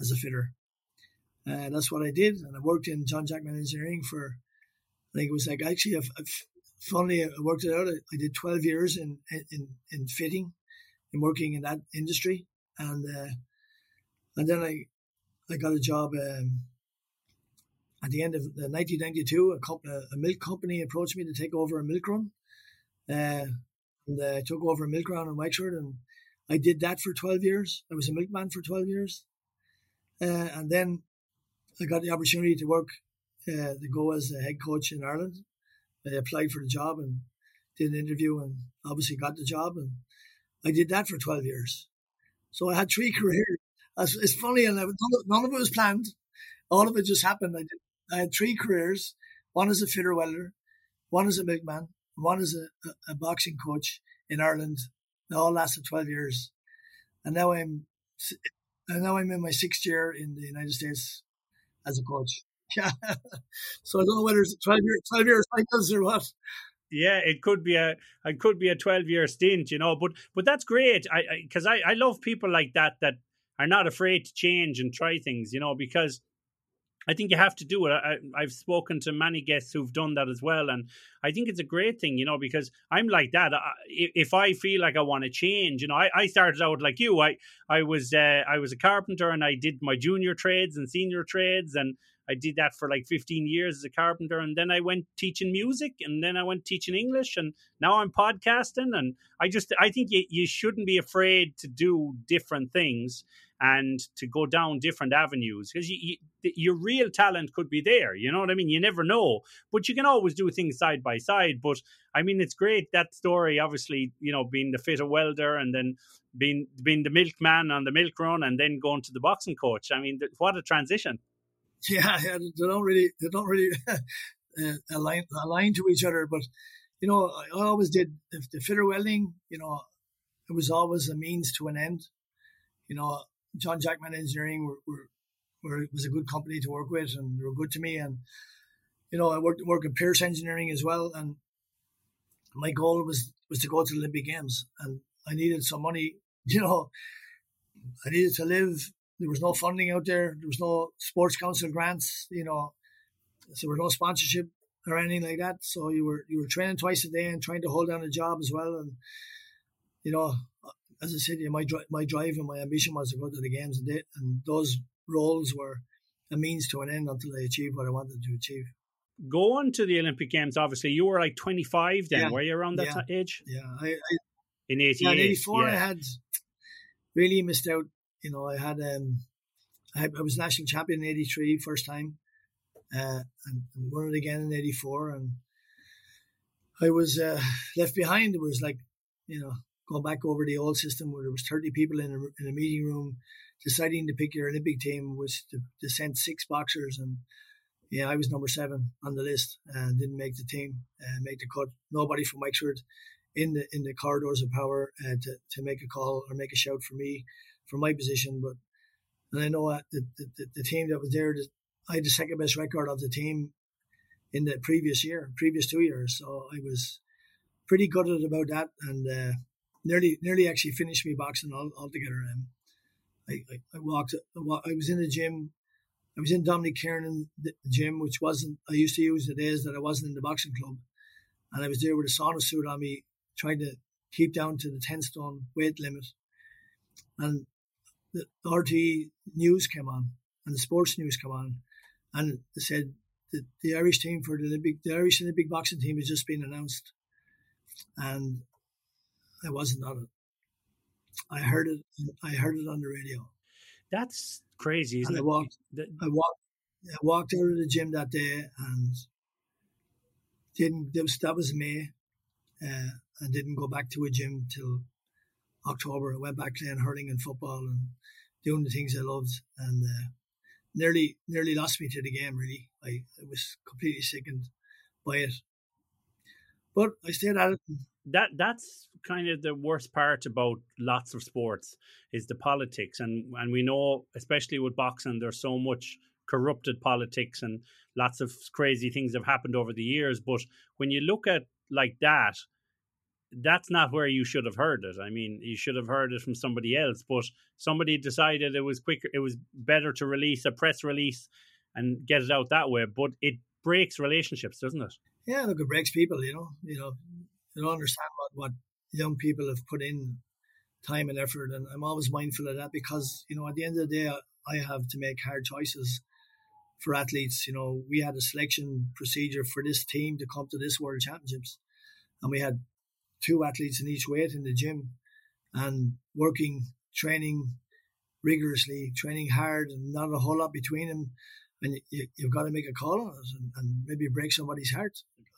as a fitter. And that's what I did. And I worked in John Jackman Engineering for, I think it was like actually, I've, I've, funnily, I worked it out. I, I, did 12 years in, in, in fitting and working in that industry. And, uh, and then I, I got a job um, at the end of 1992. A, comp- a, milk company approached me to take over a milk run. Uh, and I uh, took over a milk run in Wexford and I did that for 12 years. I was a milkman for 12 years. Uh, and then I got the opportunity to work, uh, to go as a head coach in Ireland. I applied for the job and did an interview and obviously got the job. And I did that for 12 years. So I had three careers. It's funny, and none of it was planned. All of it just happened. I, did, I had three careers one as a fitter welder, one as a milkman, one as a, a, a boxing coach in Ireland. They all lasted 12 years. And now I'm and now I'm in my sixth year in the United States as a coach. Yeah. so I don't know whether it's 12 years, 12 years cycles or what.
Yeah, it could be a it could be a 12 year stint, you know, but but that's great. I because I, I love people like that that are not afraid to change and try things, you know, because I think you have to do it. I, have spoken to many guests who've done that as well, and I think it's a great thing, you know, because I'm like that. If I feel like I want to change, you know, I, I started out like you. I I was uh, I was a carpenter, and I did my junior trades and senior trades, and I did that for like 15 years as a carpenter, and then I went teaching music, and then I went teaching English, and now I'm podcasting, and I just I think you, you shouldn't be afraid to do different things and to go down different avenues because you, you, your real talent could be there. You know what I mean? You never know, but you can always do things side by side. But I mean, it's great that story. Obviously, you know, being the fitter welder and then being being the milkman on the milk run and then going to the boxing coach. I mean, what a transition!
Yeah, yeah they don't really they don't really uh, align align to each other, but. You know, I always did the fitter welding. You know, it was always a means to an end. You know, John Jackman Engineering were, were, were, was a good company to work with, and they were good to me. And you know, I worked work in Pierce Engineering as well, and my goal was was to go to the Olympic Games, and I needed some money. You know, I needed to live. There was no funding out there. There was no sports council grants. You know, so there was no sponsorship or anything like that. So you were you were training twice a day and trying to hold down a job as well. And you know, as I said, my my drive and my ambition was to go to the games, and, they, and those roles were a means to an end until I achieved what I wanted to achieve.
Going to the Olympic Games. Obviously, you were like twenty five then.
Yeah.
Were you around that
yeah.
age?
Yeah, I, I
in eighty
yeah, in eighty four,
yeah.
I had really missed out. You know, I had um, I, had, I was national champion in 83 first time, uh, and, and won it again in eighty four, and I was uh, left behind. It was like, you know, going back over the old system where there was 30 people in a, in a meeting room deciding to pick your Olympic team was to, to send six boxers and yeah, I was number seven on the list and didn't make the team, make the cut. Nobody from Wexford in the in the corridors of power uh, to, to make a call or make a shout for me for my position. But and I know the, the, the team that was there, I had the second best record of the team in the previous year, previous two years. So I was pretty gutted about that. And uh, nearly nearly actually finished me boxing all, altogether. Um, I, I, I walked, I was in the gym. I was in Dominic Kiernan gym, which wasn't, I used to use the days that I wasn't in the boxing club. And I was there with a sauna suit on me, trying to keep down to the 10 stone weight limit. And the RT news came on and the sports news came on. And they said that the Irish team for the Olympic, the Irish Olympic boxing team has just been announced. And I wasn't on it. I heard it. I heard it on the radio.
That's crazy, isn't
and? I walked. I walked. I walked out of the gym that day and didn't. That was, that was May, uh, and didn't go back to a gym till October, I went back playing hurling and football and doing the things I loved, and uh, nearly nearly lost me to the game. Really, I, I was completely sickened by it, but I stayed at it.
That that's kind of the worst part about lots of sports is the politics, and and we know especially with boxing, there's so much corrupted politics and lots of crazy things have happened over the years. But when you look at like that, that's not where you should have heard it. I mean, you should have heard it from somebody else, but somebody decided it was quicker, it was better to release a press release and get it out that way. But it breaks relationships, doesn't it?
Yeah, look, it breaks people. You know, you know, you don't understand what what young people have put in time and effort, and I'm always mindful of that because you know, at the end of the day, I have to make hard choices for athletes. You know, we had a selection procedure for this team to come to this World Championships, and we had two athletes in each weight in the gym and working, training rigorously, training hard, and not a whole lot between them. And you, have got to make a call on it and, and maybe break somebody's heart.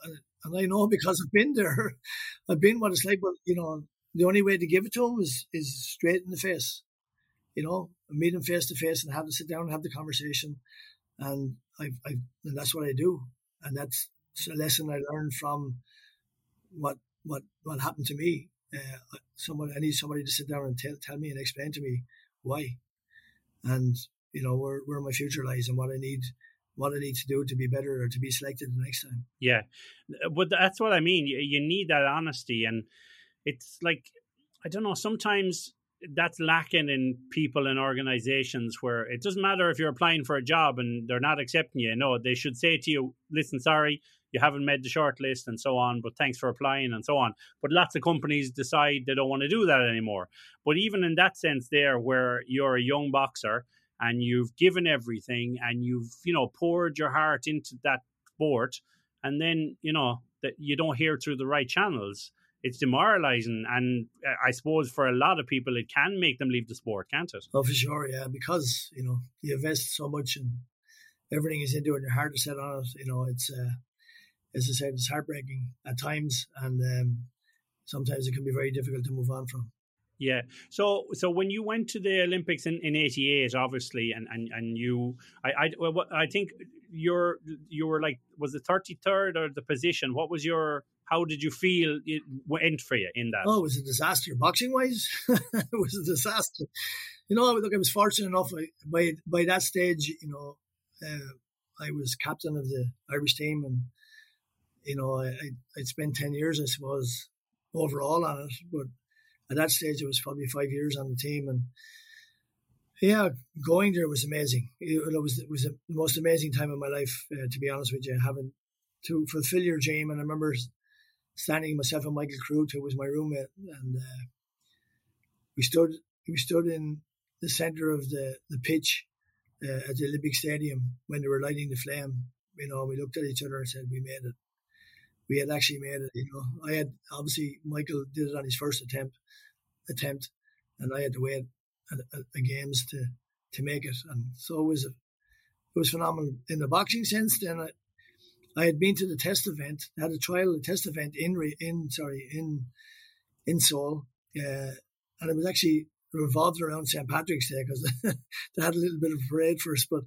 And, I know because I've been there, I've been what it's like. But you know, the only way to give it to him is is straight in the face. You know, meet him face to face and have to sit down and have the conversation. And I've, I've and that's what I do. And that's a lesson I learned from what what what happened to me. Uh, someone I need somebody to sit down and tell tell me and explain to me why, and you know where where my future lies and what I need what I need to do to be better or to be selected the next time.
Yeah, but that's what I mean. You, you need that honesty, and it's like I don't know. Sometimes that's lacking in people and organizations where it doesn't matter if you're applying for a job and they're not accepting you. No, they should say to you, "Listen, sorry, you haven't made the short list and so on, but thanks for applying and so on. But lots of companies decide they don't want to do that anymore. But even in that sense, there where you're a young boxer and you've given everything and you've, you know, poured your heart into that sport, and then, you know, that you don't hear through the right channels, it's demoralizing. And uh, I suppose for a lot of people, it can make them leave the sport, can't it?
Oh, for sure, yeah, because, you know, you invest so much and everything is into it and your heart is set on it. You know, it's, uh, as I said, it's heartbreaking at times, and um, sometimes it can be very difficult to move on from.
Yeah. So so when you went to the Olympics in, in '88, obviously, and and and you, I I I think you're you were like was the 33rd or the position. What was your how did you feel it went for you in that?
Oh, it was a disaster. Boxing wise, it was a disaster. You know, look, I was fortunate enough by by that stage. You know, uh, I was captain of the Irish team, and you know, I, I'd spent 10 years, I suppose, overall on it. But at that stage, it was probably five years on the team. And yeah, going there was amazing. It, was it was the most amazing time of my life, uh, to be honest with you. Having to fulfill your dream. And I remember standing myself and Michael Carruth, who was my roommate, and uh, we stood we stood in the center of the, the pitch uh, at the Olympic Stadium when they were lighting the flame. You know, we looked at each other and said, "We made it." We had actually made it. You know, I had obviously Michael did it on his first attempt, attempt, and I had to wait a, games to to make it, and so it was a, it was phenomenal in the boxing sense. Then I, I had been to the test event, had a trial, a test event in in sorry in in Seoul, uh, and it was actually revolved around St Patrick's Day because they had a little bit of parade for us. But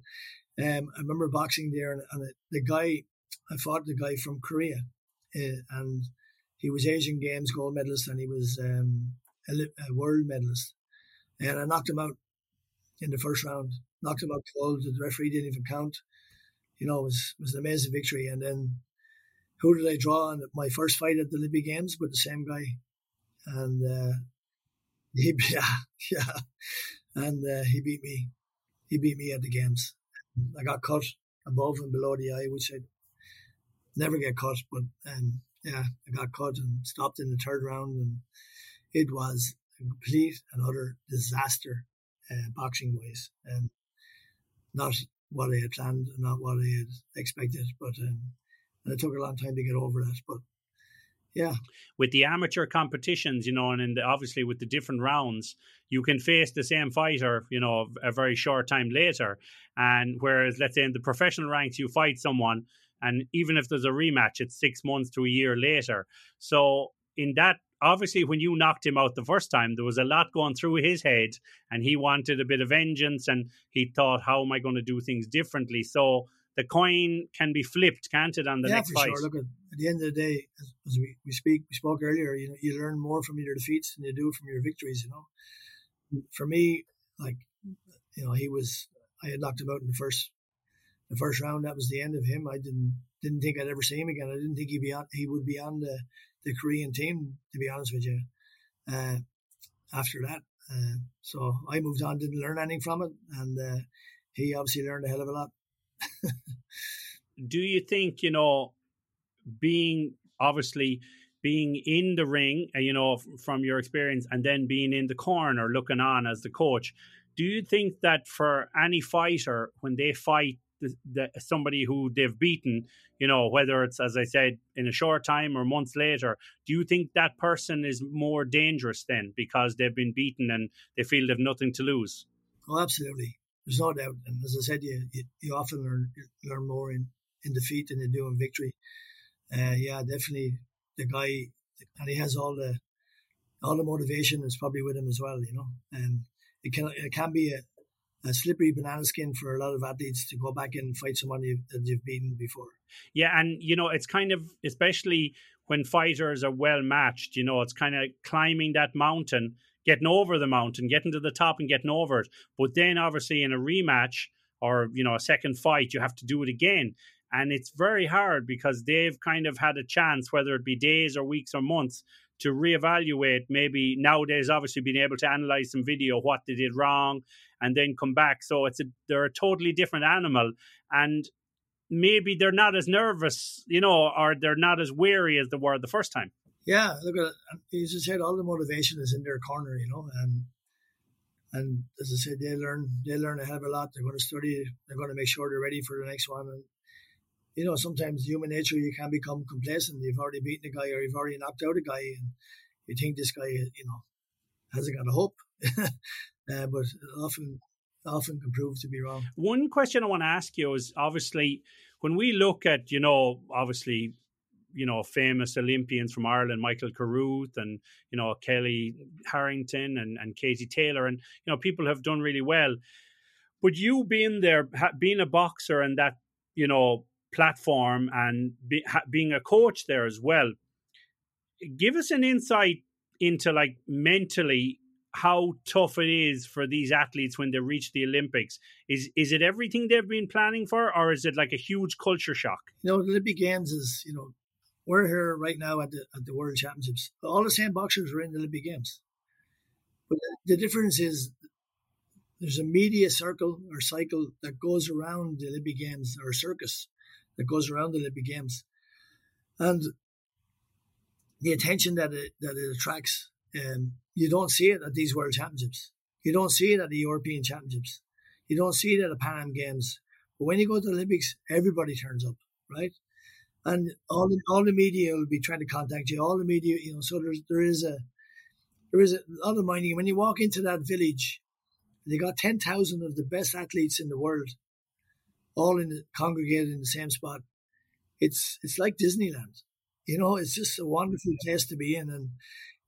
um, I remember boxing there, and, and the guy I fought the guy from Korea, uh, and he was Asian Games gold medalist and he was um, a, a, world medalist. And I knocked him out in the first round, knocked him out cold. The referee didn't even count. You know, it was, was an amazing victory. And then who did I draw in my first fight at the Olympic Games with the same guy? And uh, he, yeah, yeah. And uh, he beat me. He beat me at the games. I got cut above and below the eye, which I never get cut, but um, yeah, I got cut and stopped in the third round, and it was a complete and utter disaster, uh, boxing wise, and um, not what I had planned, not what I had expected, but um, and it took a long time to get over that, but. Yeah.
With the amateur competitions, you know, and the, obviously with the different rounds, you can face the same fighter, you know, a very short time later. And whereas, let's say in the professional ranks, you fight someone and even if there's a rematch, it's six months to a year later. So in that obviously when you knocked him out the first time, there was a lot going through his head, and he wanted a bit of vengeance, and he thought, "How am I going to do things differently?" So the coin can be flipped, can't it, on the
yeah,
next
for
fight?
Sure. Look, at, the end of the day, as, as, we, we speak, we spoke earlier. You know, you learn more from your defeats than you do from your victories. You know, for me, like you know, he was. I had knocked him out in the first the first round. That was the end of him. I didn't didn't think I'd ever see him again. I didn't think he'd be on. He would be on the the Korean team. To be honest with you, uh, after that, uh, so I moved on. Didn't learn anything from it, and uh, he obviously learned a hell of a lot.
Do you think you know being obviously being in the ring, uh, you know, from your experience, and then being in the corner looking on as the coach? Do you think that for any fighter, when they fight the, the, somebody who they've beaten, you know, whether it's as I said in a short time or months later, do you think that person is more dangerous then because they've been beaten and they feel they've nothing to lose?
Oh, absolutely. There's no doubt. And as I said, you you, you often learn learn more in, in defeat than you do in victory. Uh, yeah, definitely the guy, and he has all the all the motivation is probably with him as well. You know, and it can it can be a, a slippery banana skin for a lot of athletes to go back and fight someone you've, that you've beaten before.
Yeah, and you know it's kind of especially when fighters are well matched. You know, it's kind of climbing that mountain, getting over the mountain, getting to the top and getting over it. But then obviously in a rematch or you know a second fight, you have to do it again. And it's very hard because they've kind of had a chance, whether it be days or weeks or months, to reevaluate maybe nowadays obviously being able to analyze some video what they did wrong and then come back. So it's a they're a totally different animal. And maybe they're not as nervous you know or they're not as wary as they were the first time.
Yeah look at as I said all the motivation is in their corner you know and and as I said they learn they learn a hell of a lot. They're going to study they're going to make sure they're ready for the next one and you know, sometimes human nature, you can become complacent. You've already beaten a guy or you've already knocked out a guy and you think this guy, you know, hasn't got a hope. uh, but often, often can prove to be wrong.
One question I want to ask you is obviously when we look at, you know, obviously, you know, famous Olympians from Ireland, Michael Carruth and, you know, Kellie Harrington and, and Katie Taylor, and, you know, people have done really well. But you being there, being a boxer and that, you know, platform and be, ha, being a coach there as well. Give us an insight into like mentally how tough it is for these athletes when they reach the Olympics. Is is it everything they've been planning for, or is it like a huge culture shock?
You know, the Olympic Games is you know we're here right now at the at the World Championships. All the same boxers are in the Olympic Games, but the difference is there's a media circle or cycle that goes around the Olympic Games or circus that goes around the Olympic Games, and the attention that it that it attracts. Um, you don't see it at these World Championships. You don't see it at the European Championships. You don't see it at the Pan Am Games. But when you go to the Olympics, everybody turns up, right? And all the, all the media will be trying to contact you. All the media, you know, so there's there is a there is a lot of mining. When you walk into that village, they got ten thousand of the best athletes in the world all in the, congregated in the same spot. It's it's like Disneyland, you know. It's just a wonderful place to be in, and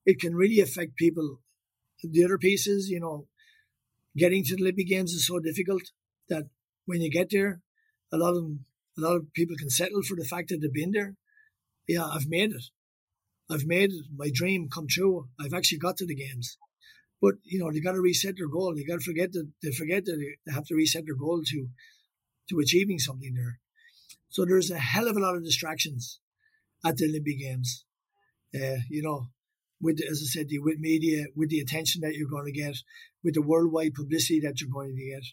it can really affect people. The other pieces, you know, getting to the Olympic Games is so difficult that when you get there, a lot of them, a lot of people can settle for the fact that they've been there. Yeah, I've made it. I've made my dream come true. I've actually got to the games. But you know, they got to reset their goal. They got to forget that they forget that they have to reset their goal to to achieving something there. So there's a hell of a lot of distractions at the Olympic Games. Uh, you know, with as I said, with media, with the attention that you're going to get, with the worldwide publicity that you're going to get.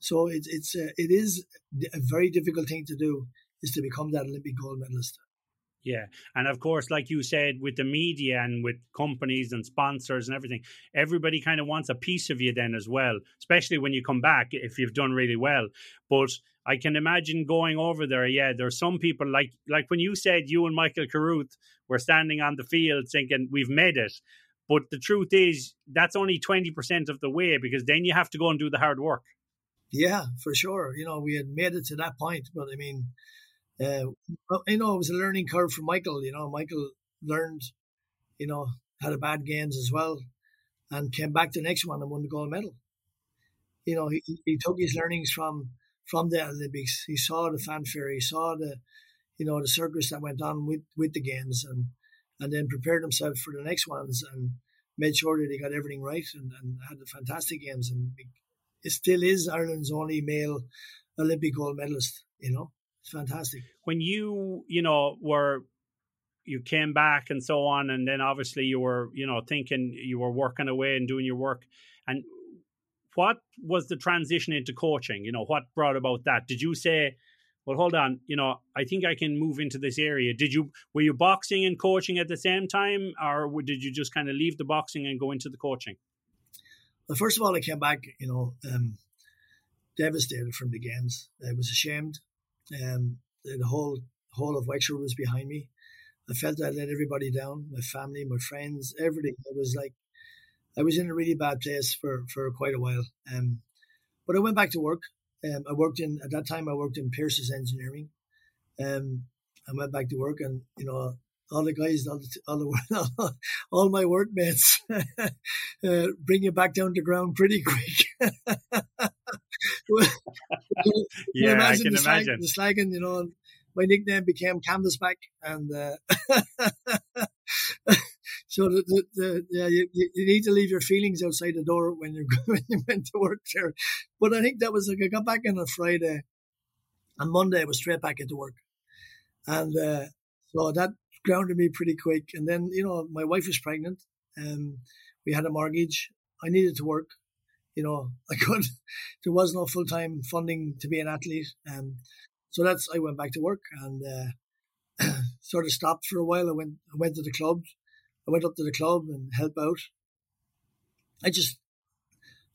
So it's it's it is a very difficult thing to do is to become that Olympic gold medalist.
Yeah. And of course, like you said, with the media and with companies and sponsors and everything, everybody kind of wants a piece of you then as well, especially when you come back if you've done really well. But I can imagine going over there. Yeah, there's some people like like when you said you and Michael Carruth were standing on the field thinking we've made it. But the truth is that's only 20% of the way because then you have to go and do the hard work.
Yeah, for sure. You know, we had made it to that point, but I mean, uh, you know, it was a learning curve for Michael. You know, Michael learned you know, had a bad games as well, and came back the next one and won the gold medal. You know, he, he took his learnings from from the Olympics. He saw the fanfare, he saw the, you know, the circus that went on with, with the games, and and then prepared himself for the next ones and made sure that he got everything right and, and had the fantastic games. And it still is Ireland's only male Olympic gold medalist. You know, it's fantastic.
When you, you know, were you came back and so on, and then obviously you were, you know, thinking you were working away and doing your work. And what was the transition into coaching? You know, what brought about that? Did you say, well, hold on, you know, I think I can move into this area. Did you were you boxing and coaching at the same time, or did you just kind of leave the boxing and go into the coaching?
Well, first of all, I came back, you know, um, devastated from the games. I was ashamed. Um, the whole whole of Wexford was behind me. I felt I let everybody down, my family, my friends, everything. It was like I was in a really bad place for, for quite a while. Um, but I went back to work. Um, I worked in at that time. I worked in Pierce's Engineering. Um, I went back to work, and you know, all the guys, all the, all, the, all my workmates, uh, bring you back down to ground pretty quick.
yeah, I can
the
imagine.
the slagging, you know, my nickname became Canvasback, and uh, so the, the, the yeah, you, you need to leave your feelings outside the door when you when you went to work there. But I think that was like I got back on a Friday, and Monday I was straight back into work, and uh, so that grounded me pretty quick. And then you know my wife was pregnant, and we had a mortgage. I needed to work. You know, I could. There was no full time funding to be an athlete, um, so that's I went back to work and uh, sort of stopped for a while. I went I went to the club. I went up to the club and helped out. I just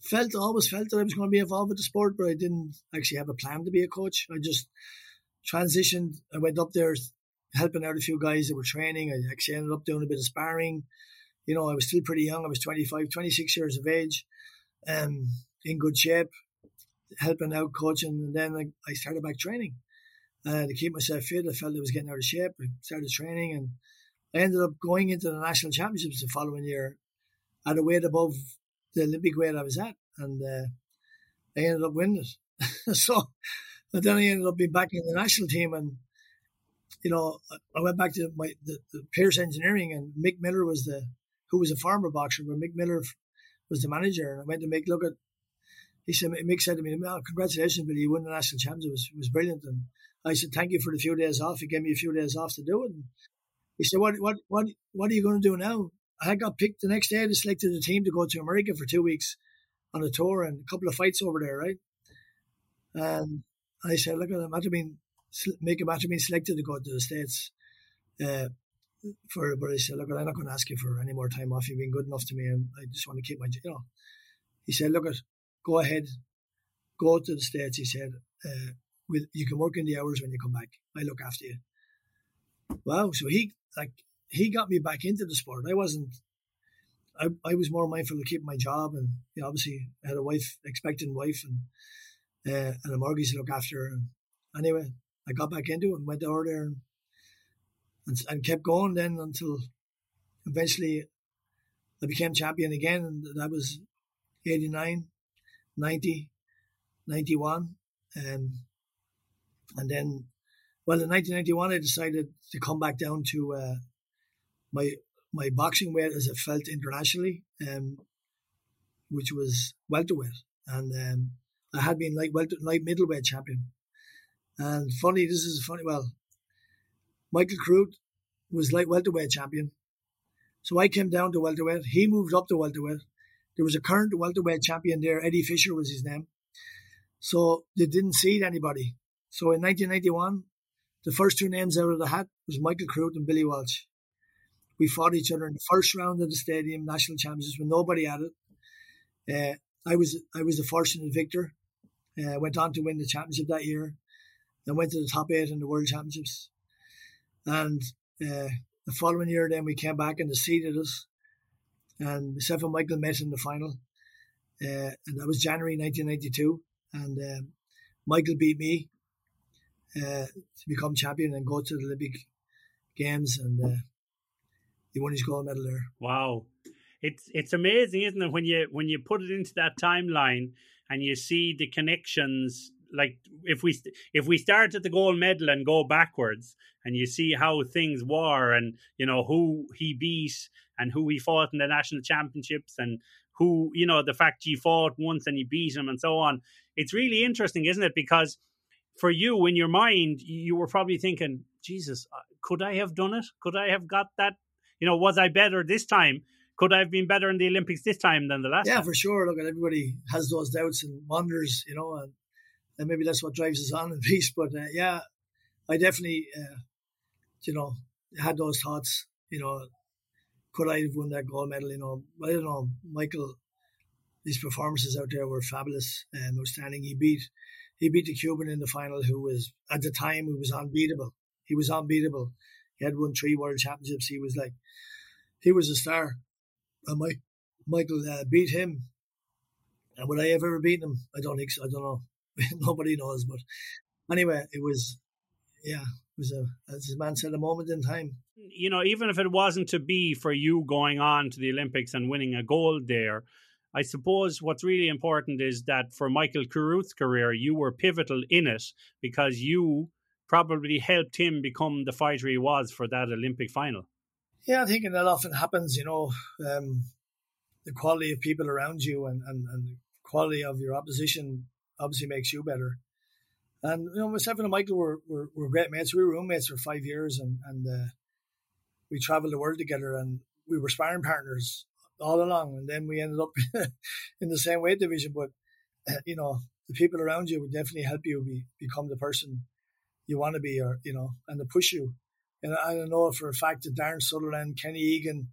felt always felt that I was going to be involved with the sport, but I didn't actually have a plan to be a coach. I just transitioned. I went up there helping out a few guys that were training. I actually ended up doing a bit of sparring. You know, I was still pretty young. I was 25, 26 years of age, um, in good shape, helping out, coaching. And then I, I started back training uh, to keep myself fit. I felt I was getting out of shape. I started training and I ended up going into the national championships the following year at a weight above the Olympic weight I was at. And uh, I ended up winning it. so and then I ended up being back in the national team. And, you know, I went back to my the, the Pierce Engineering and Mick Miller was the, who was a farmer boxer, but Mick Miller was the manager. And I went to Mick, look at, he said, Mick said to me, oh, congratulations, Billy, you won the national champions. It was, it was brilliant. And I said, thank you for the few days off. He gave me a few days off to do it. And he said, what, what, what, what are you going to do now? I got picked the next day. I selected the team to go to America for two weeks on a tour and a couple of fights over there, right? And I said, look, I'm after being, make a after being selected to go to the States. Uh, for, but I said, look, I'm not going to ask you for any more time off. You've been good enough to me, and I just want to keep my, you know. He said, look, go ahead, go to the States. He said, uh, with you can work in the hours when you come back. I look after you. Wow. So he like he got me back into the sport. I wasn't. I, I was more mindful of keeping my job, and you know, obviously I had a wife, expecting wife, and uh, and a mortgage to look after. And anyway, I got back into it and went over there and, and, and kept going then until eventually I became champion again, and that was 89, 90, 91. And and then, well, in 1991, I decided to come back down to uh, my my boxing weight as it felt internationally, um, which was welterweight, and um, I had been like welter, light middleweight champion. And funny, this is funny. Well, Michael Carruth was light welterweight champion, so I came down to welterweight. He moved up to welterweight. There was a current welterweight champion there. Eddie Fisher was his name. So they didn't seed anybody. So in 1991, the first two names out of the hat was Michael Carruth and Billy Walsh. We fought each other in the first round of the stadium national championships with nobody at it. Uh, I was I was the fortunate victor. Uh, went on to win the championship that year, and went to the top eight in the world championships. And uh, the following year, then we came back and they seeded us, and myself and Michael met in the final, uh, and that was January 1992. And um, Michael beat me uh, to become champion and go to the Olympic Games. And uh, he won his gold medal there.
Wow, it's it's amazing, isn't it? When you when you put it into that timeline and you see the connections. Like if we if we start at the gold medal and go backwards, and you see how things were, and you know who he beat and who he fought in the national championships, and who you know the fact he fought once and he beat him, and so on. It's really interesting, isn't it? Because for you in your mind, you were probably thinking, Jesus, uh, could I have done it? Could I have got that? You know, was I better this time? Could I have been better in the Olympics this time than the last?
Yeah,
time?
for sure. Look, everybody has those doubts and wonders, you know, and, and maybe that's what drives us on in peace. But uh, yeah, I definitely, uh, you know, had those thoughts. You know, could I have won that gold medal? You know, I don't know, Michael. These performances out there were fabulous, um, outstanding. He beat he beat the Cuban in the final, who was at the time he was unbeatable. He was unbeatable. He had won three world championships. He was like, he was a star. And Mike, Michael uh, beat him. And would I have ever beaten him? I don't think so. I don't know. Nobody knows. But anyway, it was, yeah, it was a, as man said, a moment in time.
You know, even if it wasn't to be for you going on to the Olympics and winning a gold there, I suppose what's really important is that for Michael Carruth's career, you were pivotal in it because you probably helped him become the fighter he was for that Olympic final.
Yeah, I think that often happens, you know, um, the quality of people around you and, and, and the quality of your opposition obviously makes you better. And, you know, myself and Michael were, were, were great mates. We were roommates for five years and, and uh, we traveled the world together and we were sparring partners all along. And then we ended up in the same weight division. But, you know, the people around you would definitely help you be, become the person you want to be or, you know, and to push you. And I don't know for a fact that Darren Sutherland, Kenny Egan,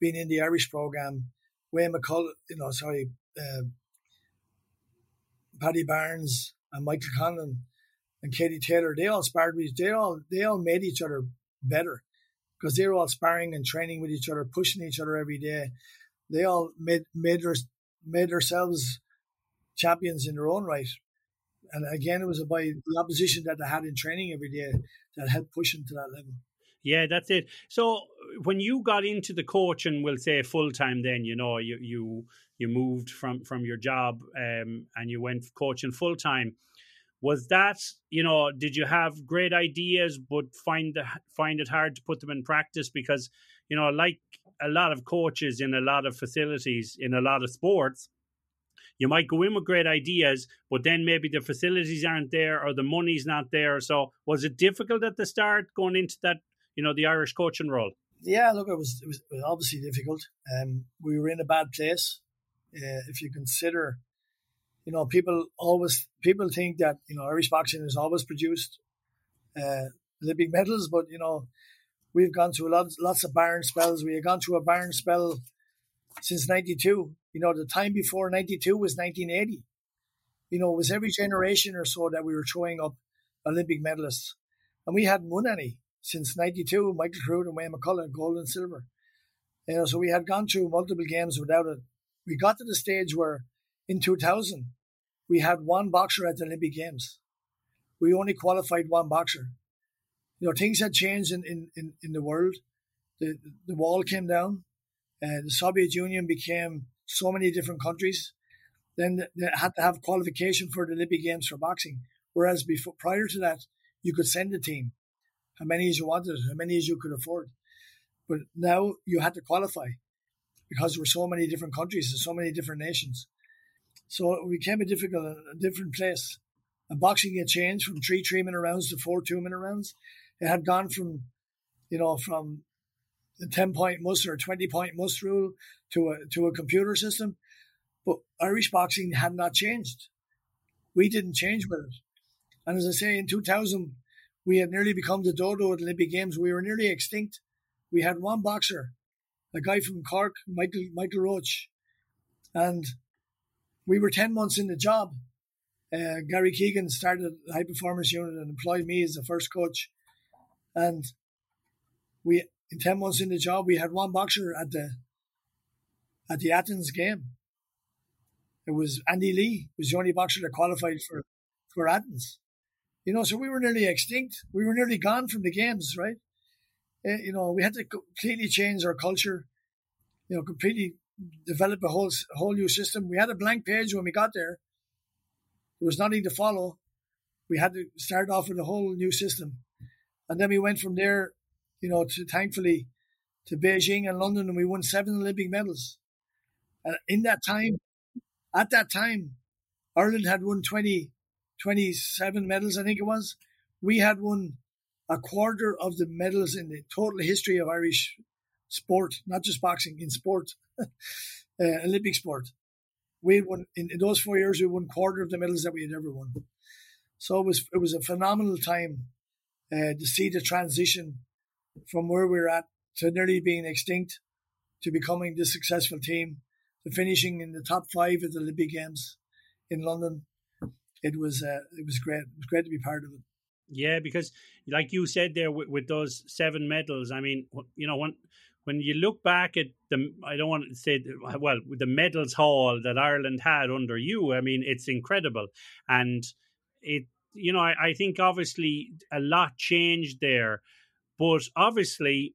being in the Irish program, Wayne McCullough, you know, sorry, uh, Paddy Barnes and Michael Conlan and Katie Taylor, they all sparred with they all they all made each other better because they were all sparring and training with each other, pushing each other every day. They all made made their, made themselves champions in their own right. And again, it was about the opposition that they had in training every day that helped push them to that level.
Yeah, that's it. So when you got into the coaching, we'll say full time, then you know you you you moved from from your job um, and you went coaching full time. Was that you know? Did you have great ideas, but find the, find it hard to put them in practice because you know, like a lot of coaches in a lot of facilities in a lot of sports, you might go in with great ideas, but then maybe the facilities aren't there or the money's not there. So was it difficult at the start going into that you know the Irish coaching role?
Yeah, look, it was it was obviously difficult. Um, we were in a bad place. Uh, if you consider, you know, people always people think that you know Irish boxing has always produced uh, Olympic medals, but you know we've gone through lots lots of barren spells. We have gone through a barren spell since '92. You know, the time before '92 was 1980. You know, it was every generation or so that we were throwing up Olympic medalists, and we hadn't won any since 92, Michael Carruth and Wayne McCullough, gold and silver. You know, so we had gone through multiple games without it. We got to the stage where in 2000, we had one boxer at the Olympic Games. We only qualified one boxer. You know, things had changed in, in, in, in the world. The, the wall came down. Uh, the Soviet Union became so many different countries. Then they had to have qualification for the Olympic Games for boxing. Whereas before, prior to that, you could send a team how many as you wanted, how many as you could afford. But now you had to qualify because there were so many different countries and so many different nations. So it became a difficult, a different place. And boxing had changed from three three minute rounds to four two minute rounds. It had gone from, you know, from the ten point must or twenty point must rule to a to a computer system. But Irish boxing had not changed. We didn't change with it. And as I say, in 2000, we had nearly become the dodo at Olympic Games. We were nearly extinct. We had one boxer, a guy from Cork, Michael Michael Roche, and we were ten months in the job. Uh, Gary Keegan started the high performance unit and employed me as the first coach, and we in ten months in the job we had one boxer at the at the Athens game. It was Andy Lee, was the only boxer that qualified for for Athens. You know, so we were nearly extinct. We were nearly gone from the games, right? Uh, you know, we had to completely change our culture, you know, completely develop a whole whole new system. We had a blank page when we got there. There was nothing to follow. We had to start off with a whole new system, and then we went from there, you know, to thankfully to Beijing and London, and we won seven Olympic medals. And in that time, at that time, Ireland had won 20, 27 medals, I think it was. We had won a quarter of the medals in the total history of Irish sport, not just boxing, in sport, uh, Olympic sport. We won in, in, those four years. We won quarter of the medals that we had ever won. So it was it was a phenomenal time uh, to see the transition from where we we're at to nearly being extinct to becoming the successful team to finishing in the top five at the Olympic Games in London. It was uh, it was great. It was great to be part of it.
Yeah, because like you said there with, with those seven medals, I mean, you know, when when you look back at the, I don't want to say, uh, well, the medals haul that Ireland had under you, I mean, it's incredible, and it, you know, I, I think obviously a lot changed there, but obviously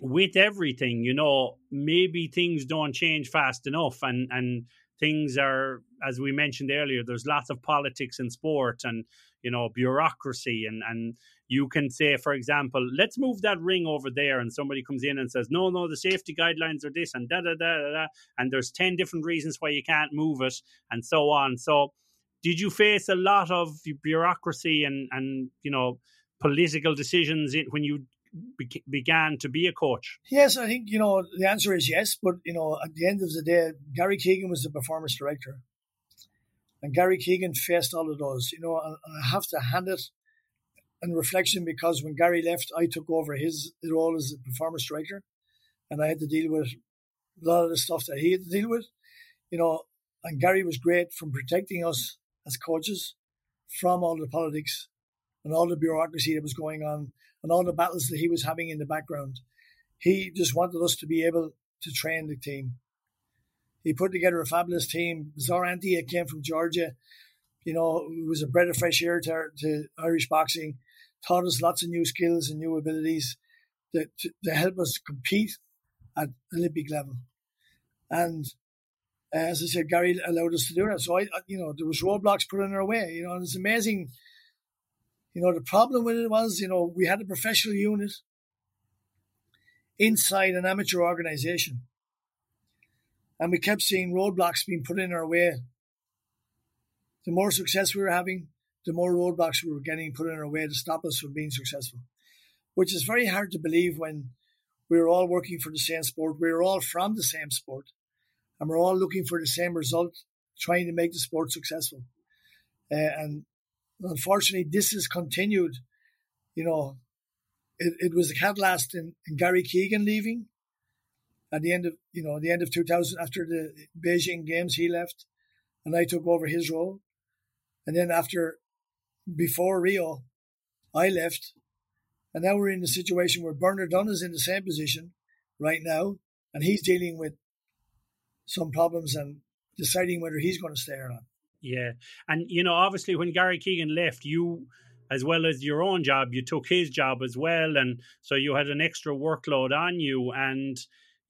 with everything, you know, maybe things don't change fast enough, and and things are, as we mentioned earlier, there's lots of politics in sport and you know bureaucracy, and and you can say, for example, let's move that ring over there, and somebody comes in and says, no, no, the safety guidelines are this, and da da da da, da and there's ten different reasons why you can't move it, and so on. So, did you face a lot of bureaucracy and and you know political decisions when you be- began to be a coach?
Yes, I think you know the answer is yes. But you know, at the end of the day, Gary Keegan was the performance director, and Gary Keegan faced all of those. You know, and I have to hand it in reflection because when Gary left, I took over his role as the performance director, and I had to deal with a lot of the stuff that he had to deal with. You know, and Gary was great from protecting us as coaches from all the politics and all the bureaucracy that was going on and all the battles that he was having in the background. He just wanted us to be able to train the team. He put together a fabulous team. Zaur Antia came from Georgia, you know, was a breath of fresh air to, to Irish boxing, taught us lots of new skills and new abilities that, to, to help us compete at Olympic level. And uh, as I said, Gary allowed us to do that. So I, you know, there was roadblocks put in our way. You know, and it's amazing you know, the problem with it was, you know, we had a professional unit inside an amateur organization. And we kept seeing roadblocks being put in our way. The more success we were having, the more roadblocks we were getting put in our way to stop us from being successful, which is very hard to believe when we were all working for the same sport. We were all from the same sport and we're all looking for the same result, trying to make the sport successful. Uh, and unfortunately, this has continued. You know, it, it was a catalyst in, in Gary Keegan leaving at the end of you know the end of 2000 after the Beijing Games he left, and I took over his role, and then after before Rio, I left, and now we're in a situation where Bernard Dunne is in the same position right now, and he's dealing with some problems and deciding whether he's going to stay or not.
Yeah. And, you know, obviously when Gary Keegan left, you, as well as your own job, you took his job as well. And so you had an extra workload on you. And,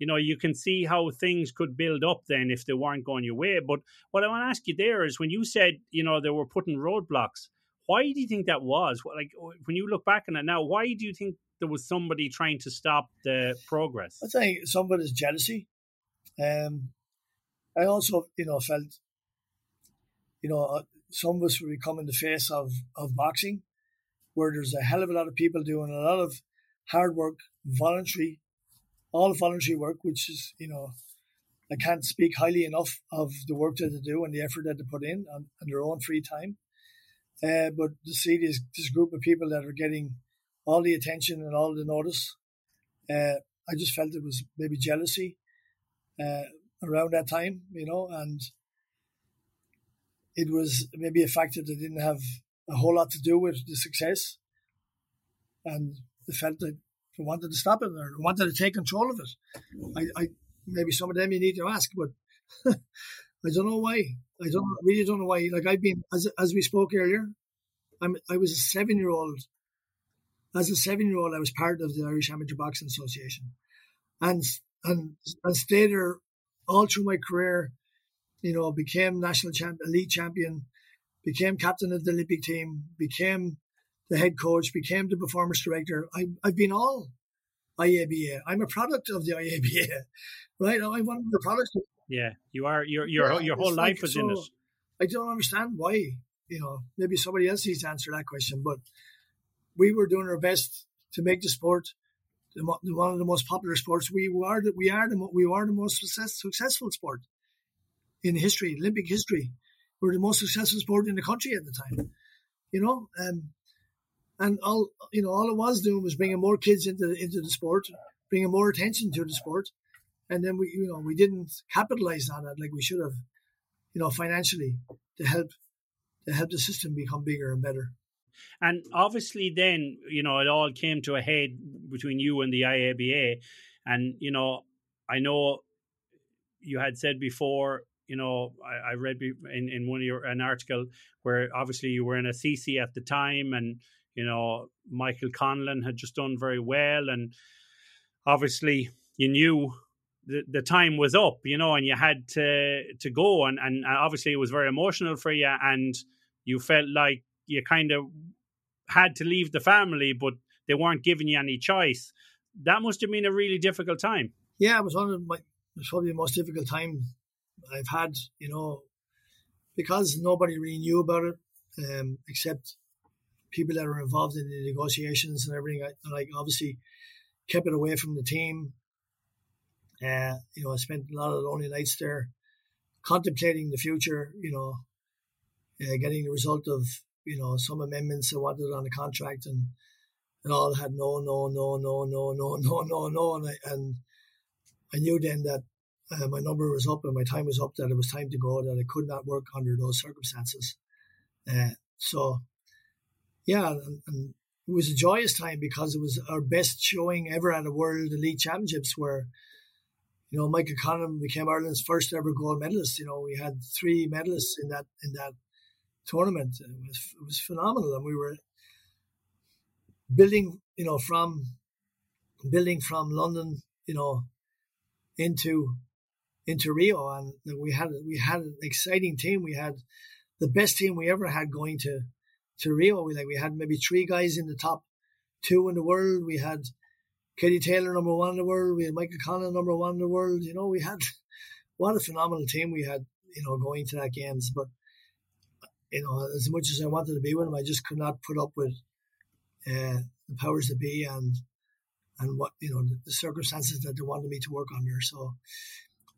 you know, you can see how things could build up then if they weren't going your way. But what I want to ask you there is when you said, you know, they were putting roadblocks, why do you think that was? Like, when you look back on it now, why do you think there was somebody trying to stop the progress?
I think some of it is jealousy. Um, I also, you know, felt you know, uh, some of us will become in the face of, of boxing, where there's a hell of a lot of people doing a lot of hard work, voluntary, all the voluntary work, which is, you know, I can't speak highly enough of the work that they do and the effort that they put in on, on their own free time. Uh, but to see this, this group of people that are getting all the attention and all the notice, uh, I just felt it was maybe jealousy uh, around that time, you know, and it was maybe a factor that didn't have a whole lot to do with the success. And they felt that they wanted to stop it or wanted to take control of it. I, I maybe some of them you need to ask, but I don't know why. I don't really don't know why. Like I've been as as we spoke earlier, I'm I was a seven year old as a seven year old, I was part of the Irish Amateur Boxing Association, and and and stayed there all through my career. You know, became national champ, elite champion, became captain of the Olympic team, became the head coach, became the performance director. I, I've been all IABA. I'm a product of the IABA, right? I'm one of the products. Of,
yeah, you are. Your your yeah, your whole life like, is so, in it.
I don't understand why. You know, maybe somebody else needs to answer that question. But we were doing our best to make the sport one of the most popular sports. We are the, we are the we are the most success, successful sport in history, Olympic history. We we're the most successful sport in the country at the time. You know, um, and all you know, all it was doing was bringing more kids into into the sport, bringing more attention to the sport, and then we you know we didn't capitalize on it like we should have, you know, financially to help to help the system become bigger and better.
And obviously, then you know it all came to a head between you and the IABA, and you know I know you had said before you know, I, I, read in, in one of your an article where obviously you were in a CC at the time, and you know, Michael Conlan had just done very well, and obviously you knew the, the time was up, you know, and you had to to go, and and obviously it was very emotional for you, and you felt like you kind of had to leave the family, but they weren't giving you any choice. That must have been a really difficult time.
Yeah, it was one of my was probably the most difficult time I've had, you know, because nobody really knew about it, um, except people that are involved in the negotiations and everything. I, like obviously kept it away from the team. Uh, you know, I spent a lot of lonely nights there, contemplating the future. You know, uh, getting the result of you know some amendments I wanted on the contract, and and all had no, no, no, no, no, no, no, no, no, and I and I knew then that uh, my number was up and my time was up. That it was time to go. That I could not work under those circumstances. Uh, so yeah, and, it was a joyous time because it was our best showing ever at a World Elite Championships where, you know, Michael Conlan became Ireland's first ever gold medalist. You know, we had three medalists in that in that tournament. It was it was phenomenal, and we were building, you know, from building from London, you know, into into Rio, and we had we had an exciting team. We had the best team we ever had going to to Rio. We like we had maybe three guys in the top two in the world. We had Katie Taylor number one in the world. We had Michael Conlan number one in the world. You know, we had what a phenomenal team we had. You know, going to that games, but you know, as much as I wanted to be with them, I just could not put up with uh, the powers that be and and what you know the, the, circumstances that they wanted me to work under. So,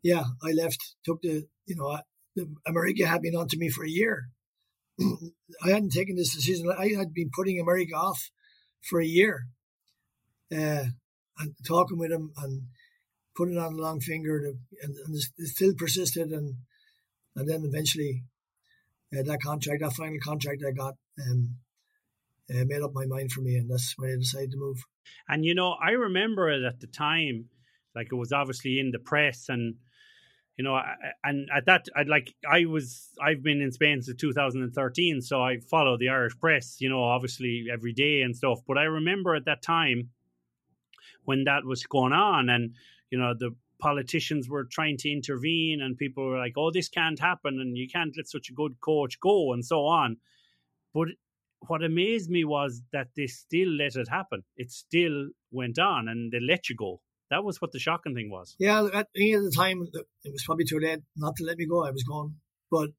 yeah, I left. Took the you know the, America had been on to me for a year, I hadn't taken this decision. I had been putting America off for a year, uh, and talking with him and putting on a long finger, to, and, and still persisted, and and then eventually uh, that contract, that final contract I got, um, uh, made up my mind for me, and that's when I decided to move.
And you know, I remember it at the time, like it was obviously in the press, and you know, and at that, I'd like, I was, I've been in Spain since 2013, so I follow the Irish press, you know, obviously every day and stuff. But I remember at that time when that was going on, and you know, the politicians were trying to intervene, and people were like, "Oh, this can't happen, and you can't let such a good coach go," and so on. But what amazed me was that they still let it happen. It still went on, and they let you go. That was what the shocking thing was.
Yeah, at the time, it was probably too late not to let me go. I was gone. But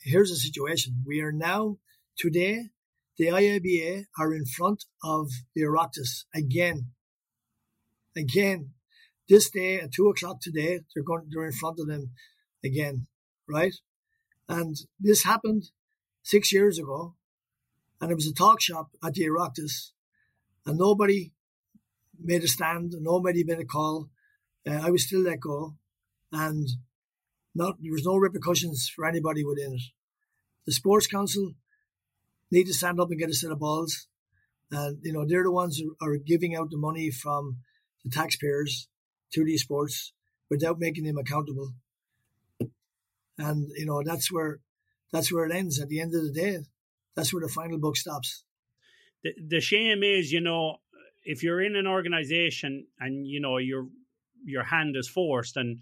here's the situation. We are now, today, the IABA are in front of the Oireachtas again. Again. This day at two o'clock today, they're going, they're in front of them again, right? And this happened six years ago, and it was a talk shop at the Oireachtas, and nobody made a stand. Nobody made a call. Uh, I was still let go, and not there was no repercussions for anybody within it. The sports council need to stand up and get a set of balls, and you know they're the ones who are giving out the money from the taxpayers to these sports without making them accountable. And you know that's where that's where it ends. At the end of the day, that's where the final book stops
the, the shame is, you know, if you're in an organization and you know your your hand is forced and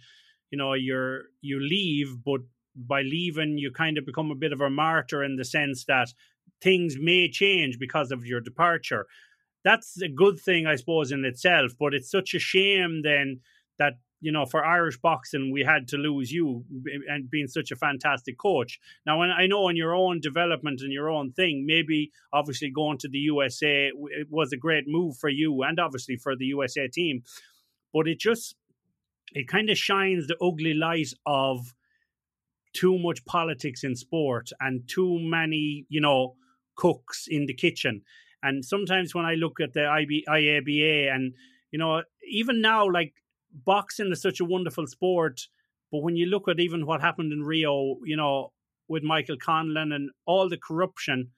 you know you're you leave but by leaving you kind of become a bit of a martyr in the sense that things may change because of your departure. That's a good thing i suppose in itself but it's such a shame then that you know, for Irish boxing, we had to lose you and being such a fantastic coach. Now, I know in your own development and your own thing, maybe obviously going to the USA it was a great move for you and obviously for the USA team, but it just it kind of shines the ugly light of too much politics in sport and too many, you know, cooks in the kitchen. And sometimes when I look at the IB, IABA and you know, even now, like boxing is such a wonderful sport, but when you look at even what happened in Rio, you know, with Michael Conlan and all the corruption,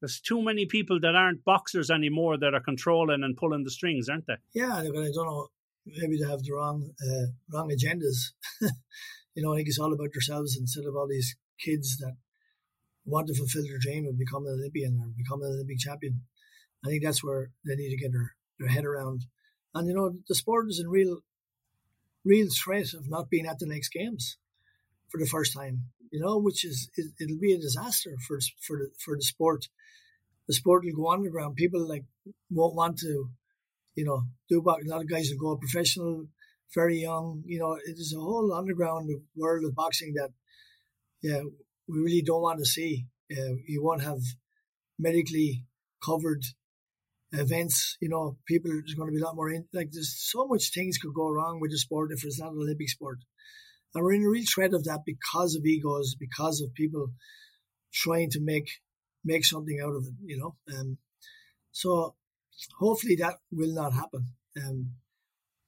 there's too many people that aren't boxers anymore that are controlling and pulling the strings, aren't they?
Yeah, I don't know. Maybe they have the wrong uh, wrong agendas. you know, I think it's all about yourselves instead of all these kids that want to fulfill their dream of becoming an Olympian or becoming an Olympic champion. I think that's where they need to get their, their head around. And you know, the sport is in real real threat of not being at the next games for the first time. You know, which is it, will be a disaster for for the for the sport. The sport will go underground. People like won't want to, you know, do what a lot of guys will go professional, very young. You know, it is a whole underground world of boxing that, yeah, we really don't want to see. Uh, you won't have medically covered events, you know, people there's going to be a lot more in like there's so much things could go wrong with the sport if it's not an Olympic sport. And we're in a real threat of that because of egos, because of people trying to make make something out of it, you know. Um, so hopefully that will not happen. Um,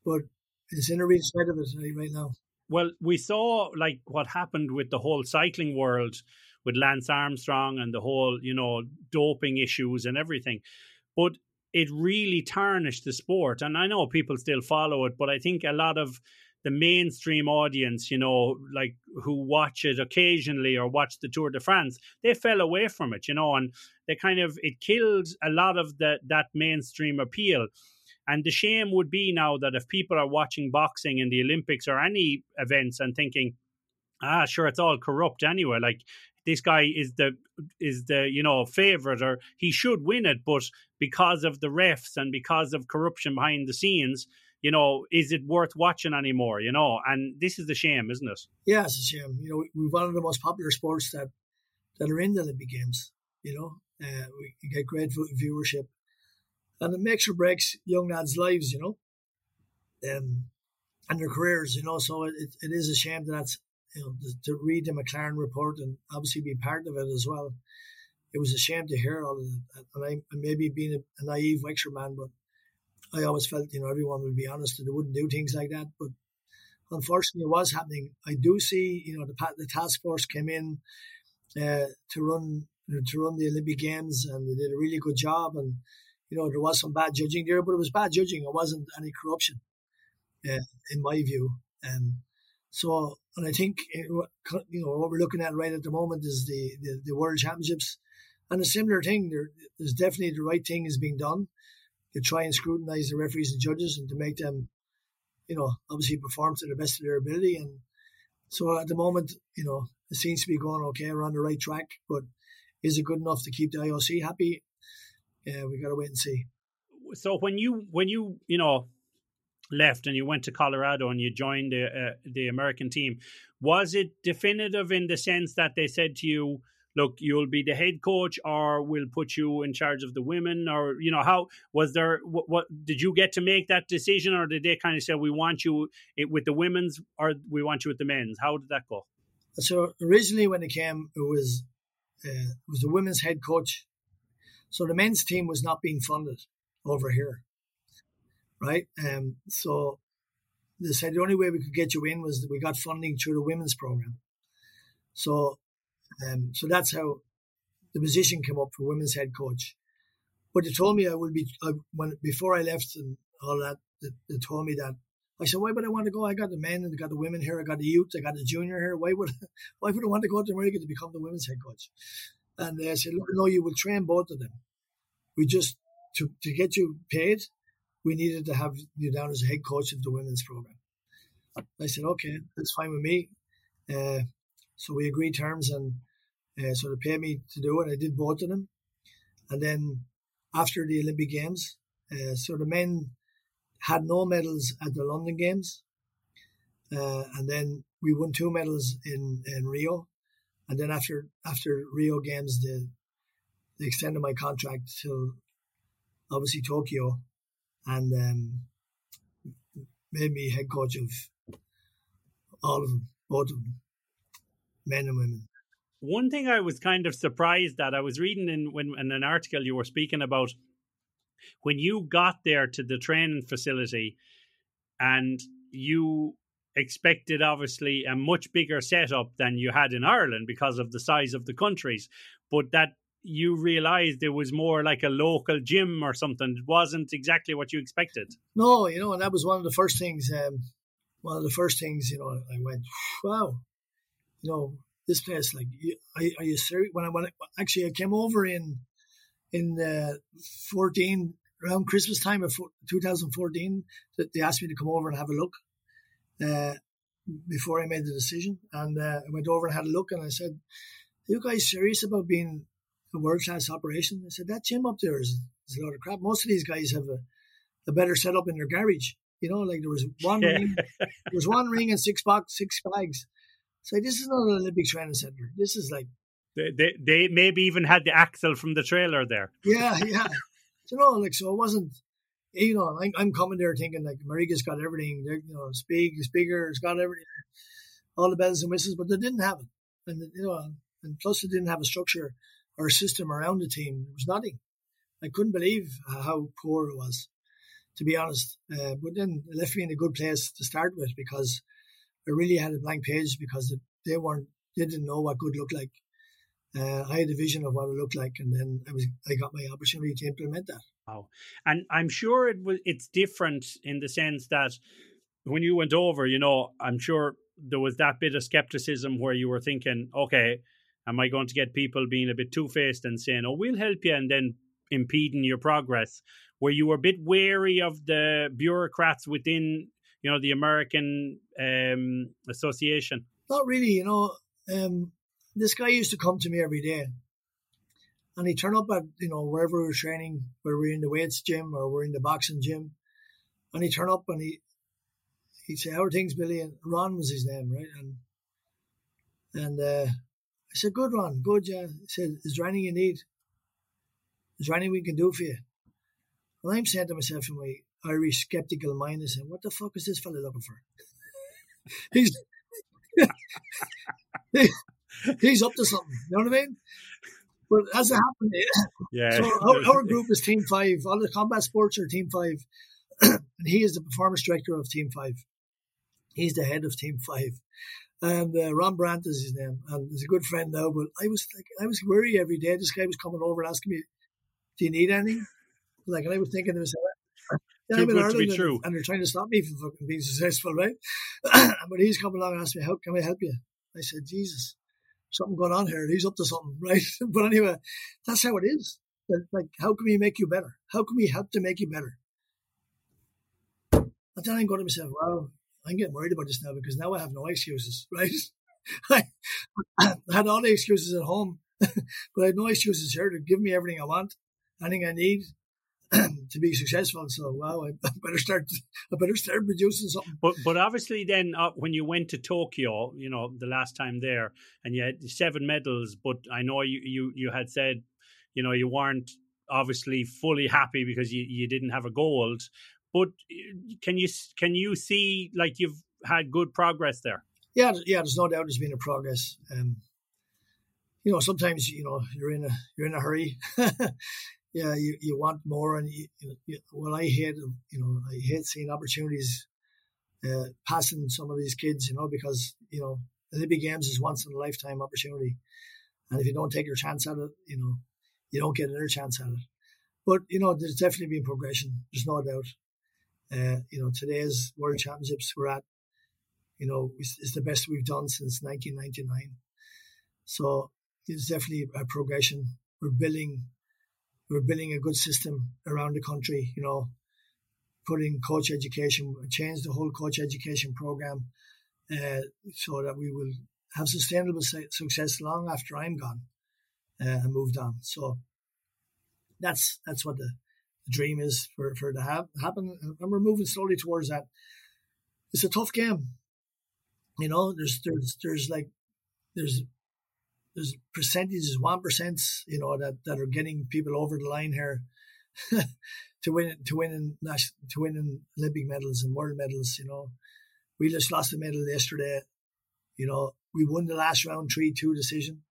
but it's in a real threat of it right now.
Well, we saw like what happened with the whole cycling world with Lance Armstrong and the whole, you know, doping issues and everything. But it really tarnished the sport. And I know people still follow it, but I think a lot of the mainstream audience, you know, like who watch it occasionally or watch the Tour de France, they fell away from it, you know, and they kind of it killed a lot of the that mainstream appeal. And the shame would be now that if people are watching boxing in the Olympics or any events and thinking, ah, sure, it's all corrupt anyway. Like this guy is the is the you know favorite or he should win it but because of the refs and because of corruption behind the scenes you know is it worth watching anymore you know? And this is the shame isn't it?
Yeah it's a shame. You know we're one of the most popular sports that that are in the olympic games you know? Uh, we get great viewership. And it makes or breaks young lads lives you know? Um, and their careers you know? So it, it is a shame that that's you know, to, read the McLaren report and obviously be part of it as well. It was a shame to hear all of that. And I, maybe being a, a naive Wexford man, but I always felt, you know, everyone would be honest and they wouldn't do things like that. But unfortunately, it was happening. I do see, you know, the, the task force came in uh, to run to run the Olympic Games and they did a really good job. And, you know, there was some bad judging there, but it was bad judging. It wasn't any corruption, uh, in my view. Um, so, and I think eh, you know what we're looking at right at the moment is the the, the World Championships, and a similar thing. There, there's definitely the right thing is being done to try and scrutinise the referees and judges and to make them, you know, obviously perform to the best of their ability. And so at the moment, you know, it seems to be going okay. We're on the right track, but is it good enough to keep the IOC happy? Yeah, we got to wait and see.
So when you when you you know left and you went to Colorado and you joined the uh, the American team, was it definitive in the sense that they said to you, "Look, you'll be the head coach, or we'll put you in charge of the women," or you know, how was there? What, what did you get to make that decision, or did they kind of say, "We want you with the women's, or we want you with the men's"? How did that go?
So originally, when it came, it was uh, it was the women's head coach. So the men's team was not being funded over here right? Um, so they said the only way we could get you in was that we got funding through the women's program. So, um, so that's how the position came up for women's head coach. But they told me I would be I, when before I left and all that. They, they, told me that I said, why would I want to go? I got the men and I got the women here. I got the youth. I got the junior here. Why would why would I want to go to America to become the women's head coach? And they said, look, no, you will train both of them. We just to to get you paid we needed to have you down as a head coach of the women's program. I said, okay, that's fine with me. Uh, so we agreed terms, and uh, so they paid me to do it. I did both of them, and then after the Olympic Games, uh, so the men had no medals at the London Games, uh, and then we won two medals in, in Rio, and then after after Rio Games, they, they extended my contract till obviously Tokyo, and um, made me head coach of all of them, both of them, men and women.
One thing I was kind of surprised at, I was reading in when in an article you were speaking about when you got there to the training facility, and you expected obviously a much bigger setup than you had in Ireland because of the size of the countries, but that you realized it was more like a local gym or something. It wasn't exactly what you expected.
No, you know, and that was one of the first things. Um, one of the first things, you know, I went, wow, you know, this place, like, are, are you serious? When I went, actually, I came over in in uh, 14 around Christmas time of 2014. That They asked me to come over and have a look uh, before I made the decision, and uh, I went over and had a look, and I said, "Are you guys serious about being a world class operation?" I said, "That gym up there is, is a lot of crap. Most of these guys have a, a better setup in their garage." You know, like there was one ring, there was one ring and six box, six bags. So this is not an Olympic training center. This is like
they, they, they maybe even had the axle from the trailer there.
Yeah, yeah. you know, like so it wasn't. You know, I'm, I'm coming there thinking like Mariga's got everything. They're, You know, speak, speaker's got everything, all the bells and whistles, but they didn't have it. And you know, and plus they didn't have a structure a system around the team. Was nothing. I couldn't believe how poor it was to be honest. Uh, but then it left me in a good place to start with because I really had a blank page because they weren't, they didn't know what good looked like. Uh, I had a vision of what it looked like, and then I was, I got my opportunity to implement that.
Wow, and I'm sure it was, it's different in the sense that when you went over, you know, I'm sure there was that bit of skepticism where you were thinking, okay, am I going to get people being a bit two faced and saying, oh, we'll help you, and then impeding your progress? Were you a bit wary of the bureaucrats within, you know, the American um, Association?
Not really. You know, um, this guy used to come to me every day, and he'd turn up at you know wherever we were training, whether we are in the weights gym or we're in the boxing gym, and he'd turn up and he he'd say, "How are things, Billy?" And Ron was his name, right? And and uh, I said, "Good, Ron, good." Yeah. He said, "Is there anything you need? Is there anything we can do for you?" And I'm saying to myself in my Irish skeptical mind, I said, what the fuck is this fella looking for? he's he's up to something. You know what I mean? But as it happened, yeah. So our, our, group is Team Five. All the combat sports are Team Five, and he is the performance director of Team Five. He's the head of Team Five, and uh, Ron Brandt is his name, and he's a good friend now. But I was like, I was worried every day. This guy was coming over and asking me, "Do you need anything?" Like, and I was thinking to myself, yeah, I'm in Ireland and, true. and they're trying to stop me from fucking being successful, right? but he's coming along and asked me, how can I help you? I said, Jesus, something going on here. He's up to something, right? but anyway, that's how it is. Like, how can we make you better? How can we help to make you better? And then I'm going to myself, well, I'm getting worried about this now because now I have no excuses, right? I, had all the excuses at home, but I had no excuses here to give me everything I want, anything I need, to be successful. So wow, I better start. I better start producing something.
But but obviously, then uh, when you went to Tokyo, you know, the last time there, and you had seven medals. But I know you you you had said, you know, you weren't obviously fully happy because you you didn't have a gold. But uh, can you can you see like you've had good progress there?
Yeah, yeah. There's no doubt there's been a progress. Um, you know, sometimes you know you're in a you're in a hurry. yeah, you, you want more, and you, you, well, I hate you know I hate seeing opportunities uh, passing some of these kids, you know, because you know the Olympic Games is once in a lifetime opportunity, and if you don't take your chance at it, you know, you don't get another chance at it. But you know, there's definitely been progression. There's no doubt. Uh, you know, today's World Championships we're at, you know, is the best we've done since 1999. So it's definitely a progression. We're building we're building a good system around the country. You know, putting coach education, change the whole coach education program, uh, so that we will have sustainable success long after I'm gone uh, and moved on. So that's that's what the, the dream is for for it to have, happen, and we're moving slowly towards that. It's a tough game, you know. There's there's there's like there's there's percentages, one percent, you know, that, that are getting people over the line here to win to win in national to win in Olympic medals and world medals. You know, we just lost a medal yesterday. You know, we won the last round three two decision.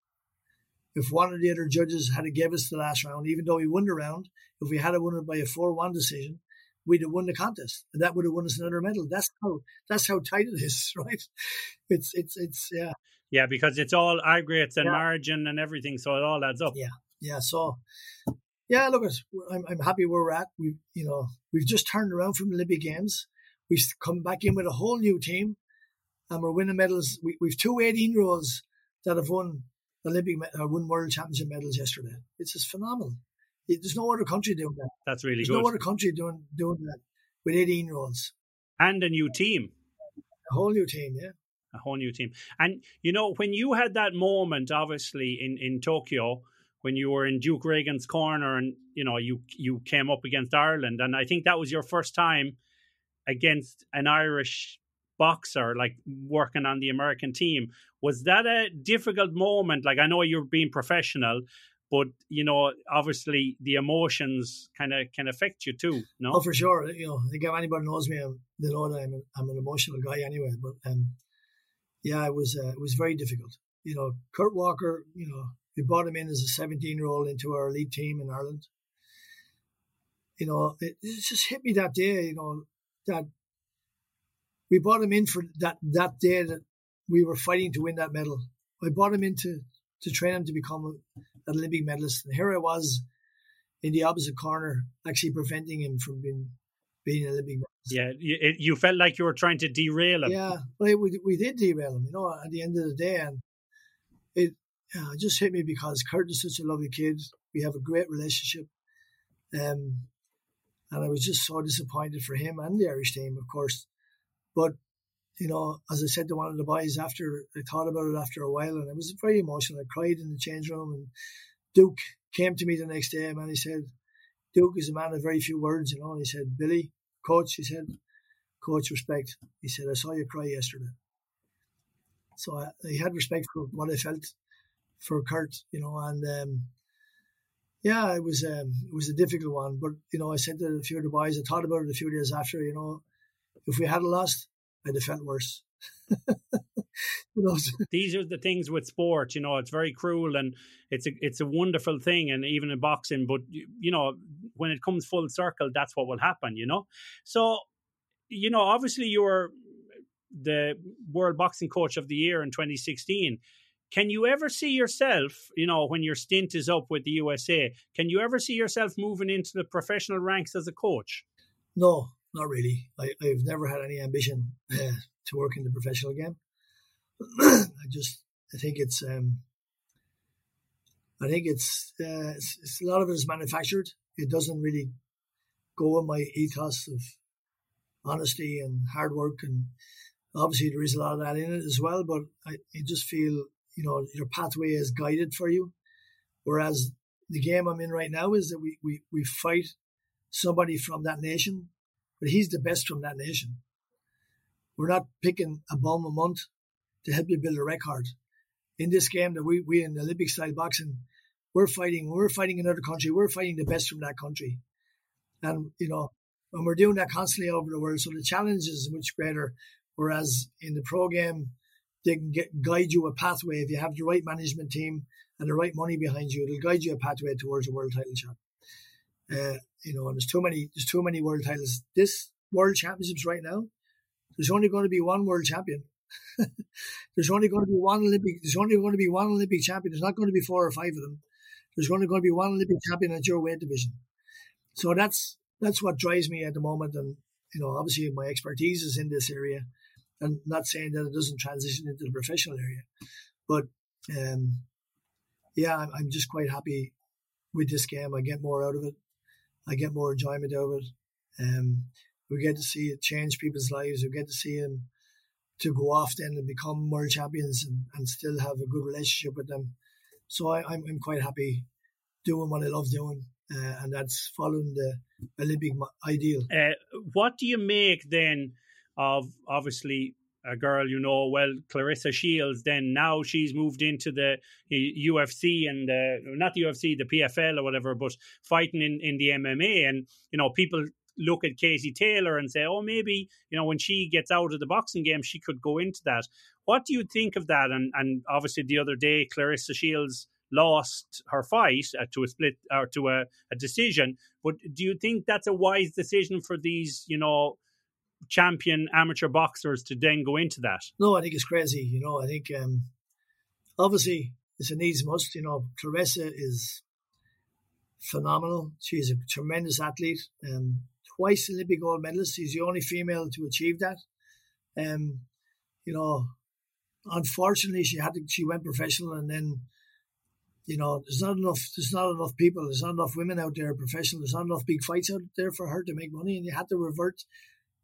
If one of the other judges had to give us the last round, even though we won the round, if we had won it by a four one decision, we'd have won the contest, and that would have won us another medal. That's how that's how tight it is, right? It's it's it's yeah.
Yeah, because it's all aggregates and yeah. margin and everything, so it all adds up.
Yeah, yeah. So, yeah, look, I'm I'm happy where we're at. We, you know, we've just turned around from the Olympic Games. We've come back in with a whole new team, and we're winning medals. We, we've two 18 year olds that have won Olympic uh, won World Championship medals yesterday. It's just phenomenal. There's no other country doing that.
That's really
There's
good.
no other country doing doing that with 18 year olds
and a new team.
A whole new team, yeah
a whole new team. And you know, when you had that moment, obviously in in Tokyo, when you were in Duke Ragan's corner, and you know, you you came up against Ireland, and I think that was your first time against an Irish boxer, like working on the American team. Was that a difficult moment? Like I know you're being professional, but you know, obviously the emotions kind of can affect you too. No,
oh for sure. You know, I think if anybody knows me, they know that I'm, I'm an emotional guy anyway. But um, yeah, it was uh, it was very difficult. You know, Kurt Walker, you know, we brought him in as a 17 year old into our elite team in Ireland. You know, it, it, just hit me that day. You know that we brought him in for that that day that we were fighting to win that medal. I brought him in to, to train him to become an Olympic medalist, and here I was in the opposite corner, actually preventing him from being being an Olympic
yeah, you, you felt like you were trying to derail him.
Yeah, well, we we did derail him, you know, at the end of the day, and it yeah, it just hit me because Kurt is such a lovely kid. We have a great relationship, um, and I was just so disappointed for him and the Irish team, of course. But you know, as I said to one of the boys after I thought about it after a while, and I was very emotional. I cried in the change room, and Duke came to me the next day, and he said, Duke is a man of very few words, you know, and he said, Billy, coach, he said, coach, respect. He said, I saw you cry yesterday. So I, had respect for what I felt for Kurt, you know, and um, yeah, it was um, it was a difficult one. But you know, I said to a few of the boys, I thought about it a few days after. You know, if we had lost, I'd have felt worse.
you know? These are the things with sport. You know, it's very cruel and it's a it's a wonderful thing, and even in boxing. But you know, when it comes full circle, that's what will happen. You know, so you know, obviously you were the World Boxing Coach of the Year in 2016. Can you ever see yourself, you know, when your stint is up with the USA, can you ever see yourself moving into the professional ranks as a coach?
No, not really. I, have never had any ambition uh, to work in the professional game. I just, I think it's, um, I think it's, uh, it's, it's, a lot of it is manufactured. It doesn't really go with my ethos of honesty and hard work, and obviously there is a lot of that in it as well. But I, I just feel, you know, your pathway is guided for you, whereas the game I'm in right now is that we we we fight somebody from that nation, but he's the best from that nation. We're not picking a bum a month to help you build a record. In this game that we, we in Olympic style boxing, we're fighting, we're fighting another country, we're fighting the best from that country. And, you know, and we're doing that constantly over the world. So the challenge is much greater. Whereas in the pro game, they can get, guide you a pathway. If you have the right management team and the right money behind you, it'll guide you a pathway towards a world title shot. Uh, you know, and there's too many, there's too many world titles. This world championships right now, there's only going to be one world champion. there's only going to be one Olympic. There's only going to be one Olympic champion. There's not going to be four or five of them. There's only going to be one Olympic champion at your weight division. So that's that's what drives me at the moment. And you know, obviously my expertise is in this area, and not saying that it doesn't transition into the professional area, but um, yeah, I'm, I'm just quite happy with this game. I get more out of it. I get more enjoyment out of it. Um, we get to see it change people's lives. We get to see them to go off then and become world champions and, and still have a good relationship with them. So I, I'm, I'm quite happy doing what I love doing, uh, and that's following the Olympic ideal.
Uh, what do you make then of obviously a girl you know well, Claressa Shields? Then now she's moved into the UFC and uh, not the UFC, the PFL or whatever, but fighting in, in the MMA, and you know people look at Katie Taylor and say, oh, maybe, you know, when she gets out of the boxing game, she could go into that. What do you think of that? And, and obviously, the other day, Claressa Shields lost her fight uh, to a split or to a, a decision. But do you think that's a wise decision for these, you know, champion amateur boxers to then go into that?
No, I think it's crazy. You know, I think um, obviously it's a needs must. You know, Claressa is phenomenal. She's a tremendous athlete. Um, twice Olympic gold medalist. She's the only female to achieve that. Um, you know, unfortunately, she had to, she went professional, and then, you know, there's not enough. There's not enough people. There's not enough women out there professional. There's not enough big fights out there for her to make money, and you had to revert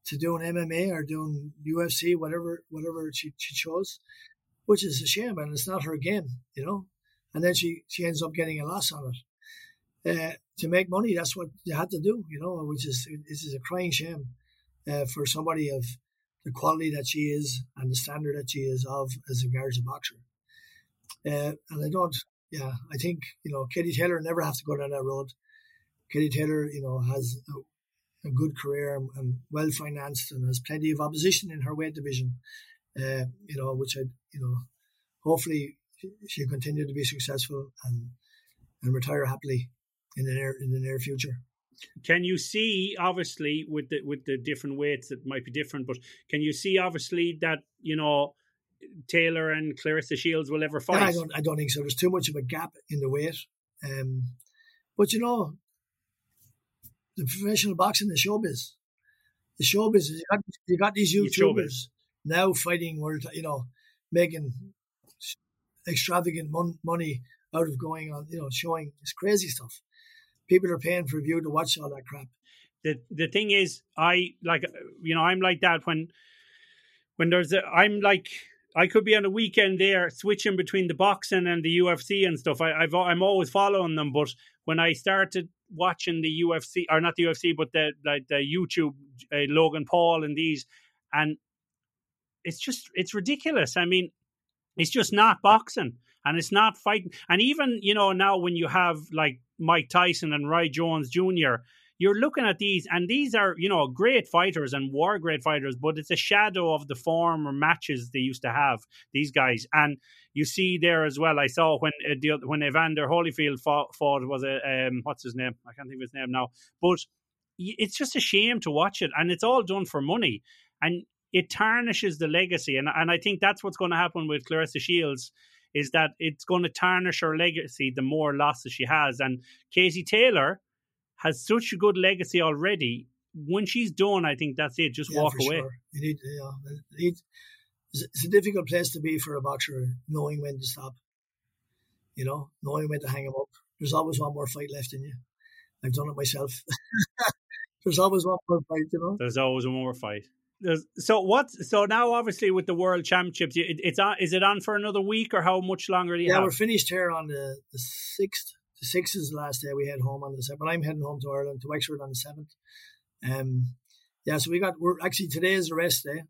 to doing MMA or doing UFC, whatever, whatever she, she chose, which is a shame, and it's not her game, you know. And then she she ends up getting a loss on it. Uh, to make money, that's what you had to do, you know, which is this is a crying shame uh, for somebody of the quality that she is and the standard that she is of as regards a boxer. Uh, and I don't, yeah, I think you know, Katie Taylor never have to go down that road. Katie Taylor, you know, has a, good career and, well financed and has plenty of opposition in her weight division. Uh, you know, which I, you know, hopefully she'll continue to be successful and and retire happily in the near in the near future.
Can you see obviously with the with the different weights that might be different, but can you see obviously that you know Taylor and Claressa Shields will ever fight?
Yeah, I don't I don't think so. There's too much of a gap in the weight. Um, but you know, the professional boxing, the showbiz, the showbiz. You got, you got these YouTubers now fighting world, you know, making extravagant mon- money out of going on, you know, showing this crazy stuff people are paying for view to watch all that crap.
The the thing is, I like uh, you know I'm like that when when there's a I'm like I could be on a weekend there switching between the boxing and the UFC and stuff. I, I've I'm always following them, but when I started watching the UFC or not the UFC, but the like the YouTube uh, Logan Paul and these, and it's just it's ridiculous. I mean, it's just not boxing and it's not fighting. And even you know now when you have like Mike Tyson and Roy Jones Jr. You're looking at these, and these are, you know, great fighters and war great fighters, but it's a shadow of the former matches they used to have, these guys. And you see there as well, I saw when uh, the, when Evander Holyfield fought, fought was a, um, what's his name? I can't think of his name now. But it's just a shame to watch it, and it's all done for money. And it tarnishes the legacy. And, and I think that's what's going to happen with Claressa Shields is that it's going to tarnish her legacy the more losses she has. And Katie Taylor has such a good legacy already. When she's done, I think that's it. Just
yeah,
walk away.
Sure. Yeah, it's a difficult place to be for a boxer, knowing when to stop. You know, knowing when to hang him up. There's always one more fight left in you. I've done it myself. There's always one more fight, you know.
There's always one more fight so what? So now, obviously, with the World Championships, it, it's on. Is it on for another week, or how much longer do you
yeah,
have?
we're finished here on the the sixth. The the last day. We head home on the seventh. But I'm heading home to Ireland to Wexford on the seventh. Um, yeah. So we got. We're actually today is the rest day.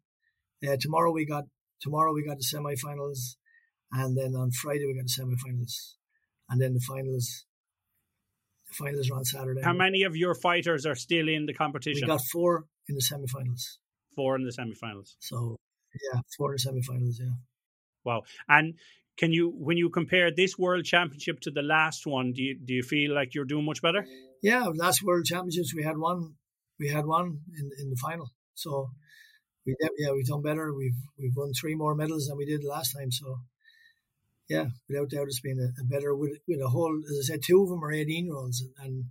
Uh, tomorrow we got. Tomorrow we got the semi-finals, and then on Friday we got the semi-finals, and then the finals. The finals are on Saturday.
How many of your fighters are still in the competition?
We got four in the semi-finals
four in the semifinals.
So yeah, four in the semifinals. Yeah.
Wow. And can you, when you compare this World Championship to the last one, do you do you feel like you're doing much better?
Yeah, last World Championships we had one, we had one in in the final. So we yeah we've done better. We've we've won three more medals than we did last time. So yeah, without doubt, it's been a, a better with with a whole. As I said, two of them are eighteen year olds, and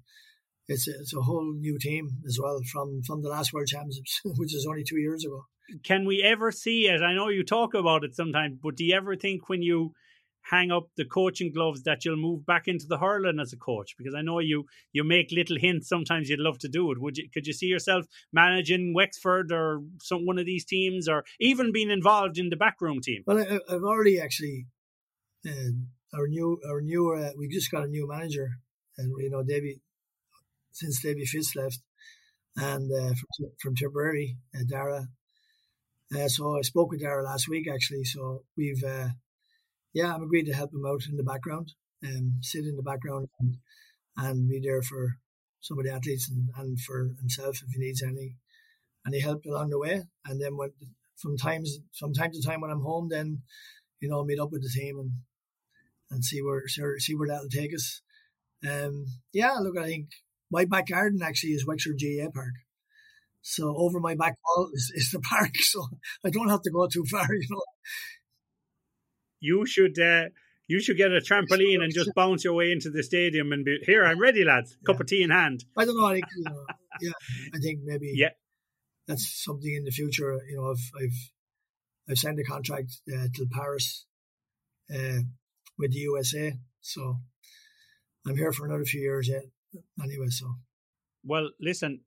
it's a, it's a whole new team as well from from the last World Championships, which is only two years ago.
Can we ever see it? I know you talk about it sometimes, but do you ever think when you hang up the coaching gloves that you'll move back into the hurling as a coach? Because I know you you make little hints. Sometimes you'd love to do it. Would you? Could you see yourself managing Wexford or some one of these teams, or even being involved in the backroom team?
Well, I, have already actually. Uh, our new, our new, uh, we just got a new manager, and you know, Davy, since Davy Fitz left, and uh, from, from Tipperary, uh, Darragh. Uh, so I spoke with Darragh last week actually. So we've uh, yeah, I'm agreed to help him out in the background, um, sit in the background and, and be there for some of the athletes and, and for himself if he needs any And he helped along the way. And then when from times from time to time when I'm home, then you know meet up with the team and and see where see where that'll take us. Um, yeah, look, I think my back garden actually is Wexford GAA Park. So over my back wall is, is the park, so I don't have to go too far. You know,
you should uh, you should get a trampoline and just bounce your way into the stadium and be here. I'm ready, lads. Cup yeah. of tea in hand.
I don't know. I think, you know, yeah, I think maybe yeah, that's something in the future. You know, I've I've I've signed a contract uh, till Paris uh, with the USA, so I'm here for another few years yet. Anyway, so
well, listen.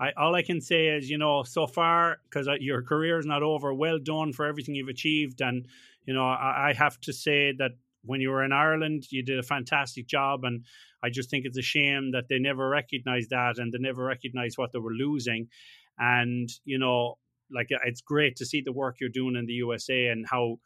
I, all I can say is, you know, so far because your career is not over. Well done for everything you've achieved, and you know, I, I have to say that when you were in Ireland, you did a fantastic job. And I just think it's a shame that they never recognized that and they never recognized what they were losing. And, you know, like it's great to see the work you're doing in the USA and how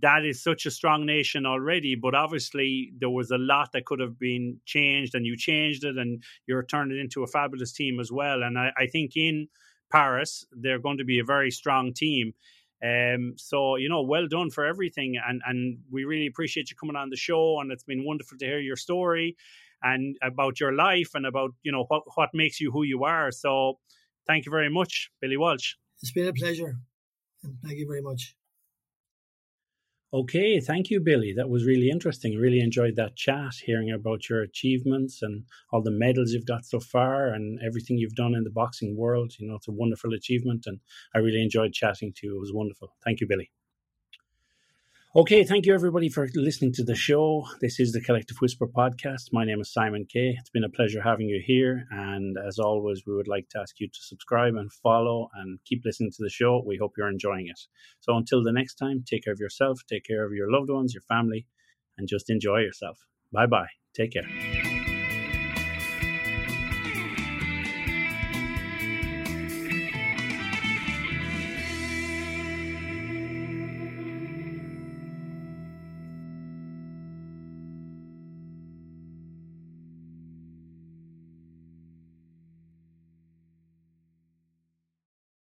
that is such a strong nation already. But obviously, there was a lot that could have been changed, and you changed it, and you're turning it into a fabulous team as well. And I, I think in Paris, they're going to be a very strong team. Um, so you know, well done for everything, and and we really appreciate you coming on the show, and it's been wonderful to hear your story and about your life and about you know what what makes you who you are. So thank you very much, Billy Walsh.
It's been a pleasure, and thank you very much.
Okay, thank you, Billy. That was really interesting. Really enjoyed that chat, hearing about your achievements and all the medals you've got so far and everything you've done in the boxing world. You know, it's a wonderful achievement, and I really enjoyed chatting to you. It was wonderful. Thank you, Billy. Okay, thank you everybody for listening to the show. This is the Collective Whisper podcast. My name is Simon Kay. It's been a pleasure having you here. And as always, we would like to ask you to subscribe and follow and keep listening to the show. We hope you're enjoying it. So until the next time, take care of yourself, take care of your loved ones, your family, and just enjoy yourself. Bye bye. Take care.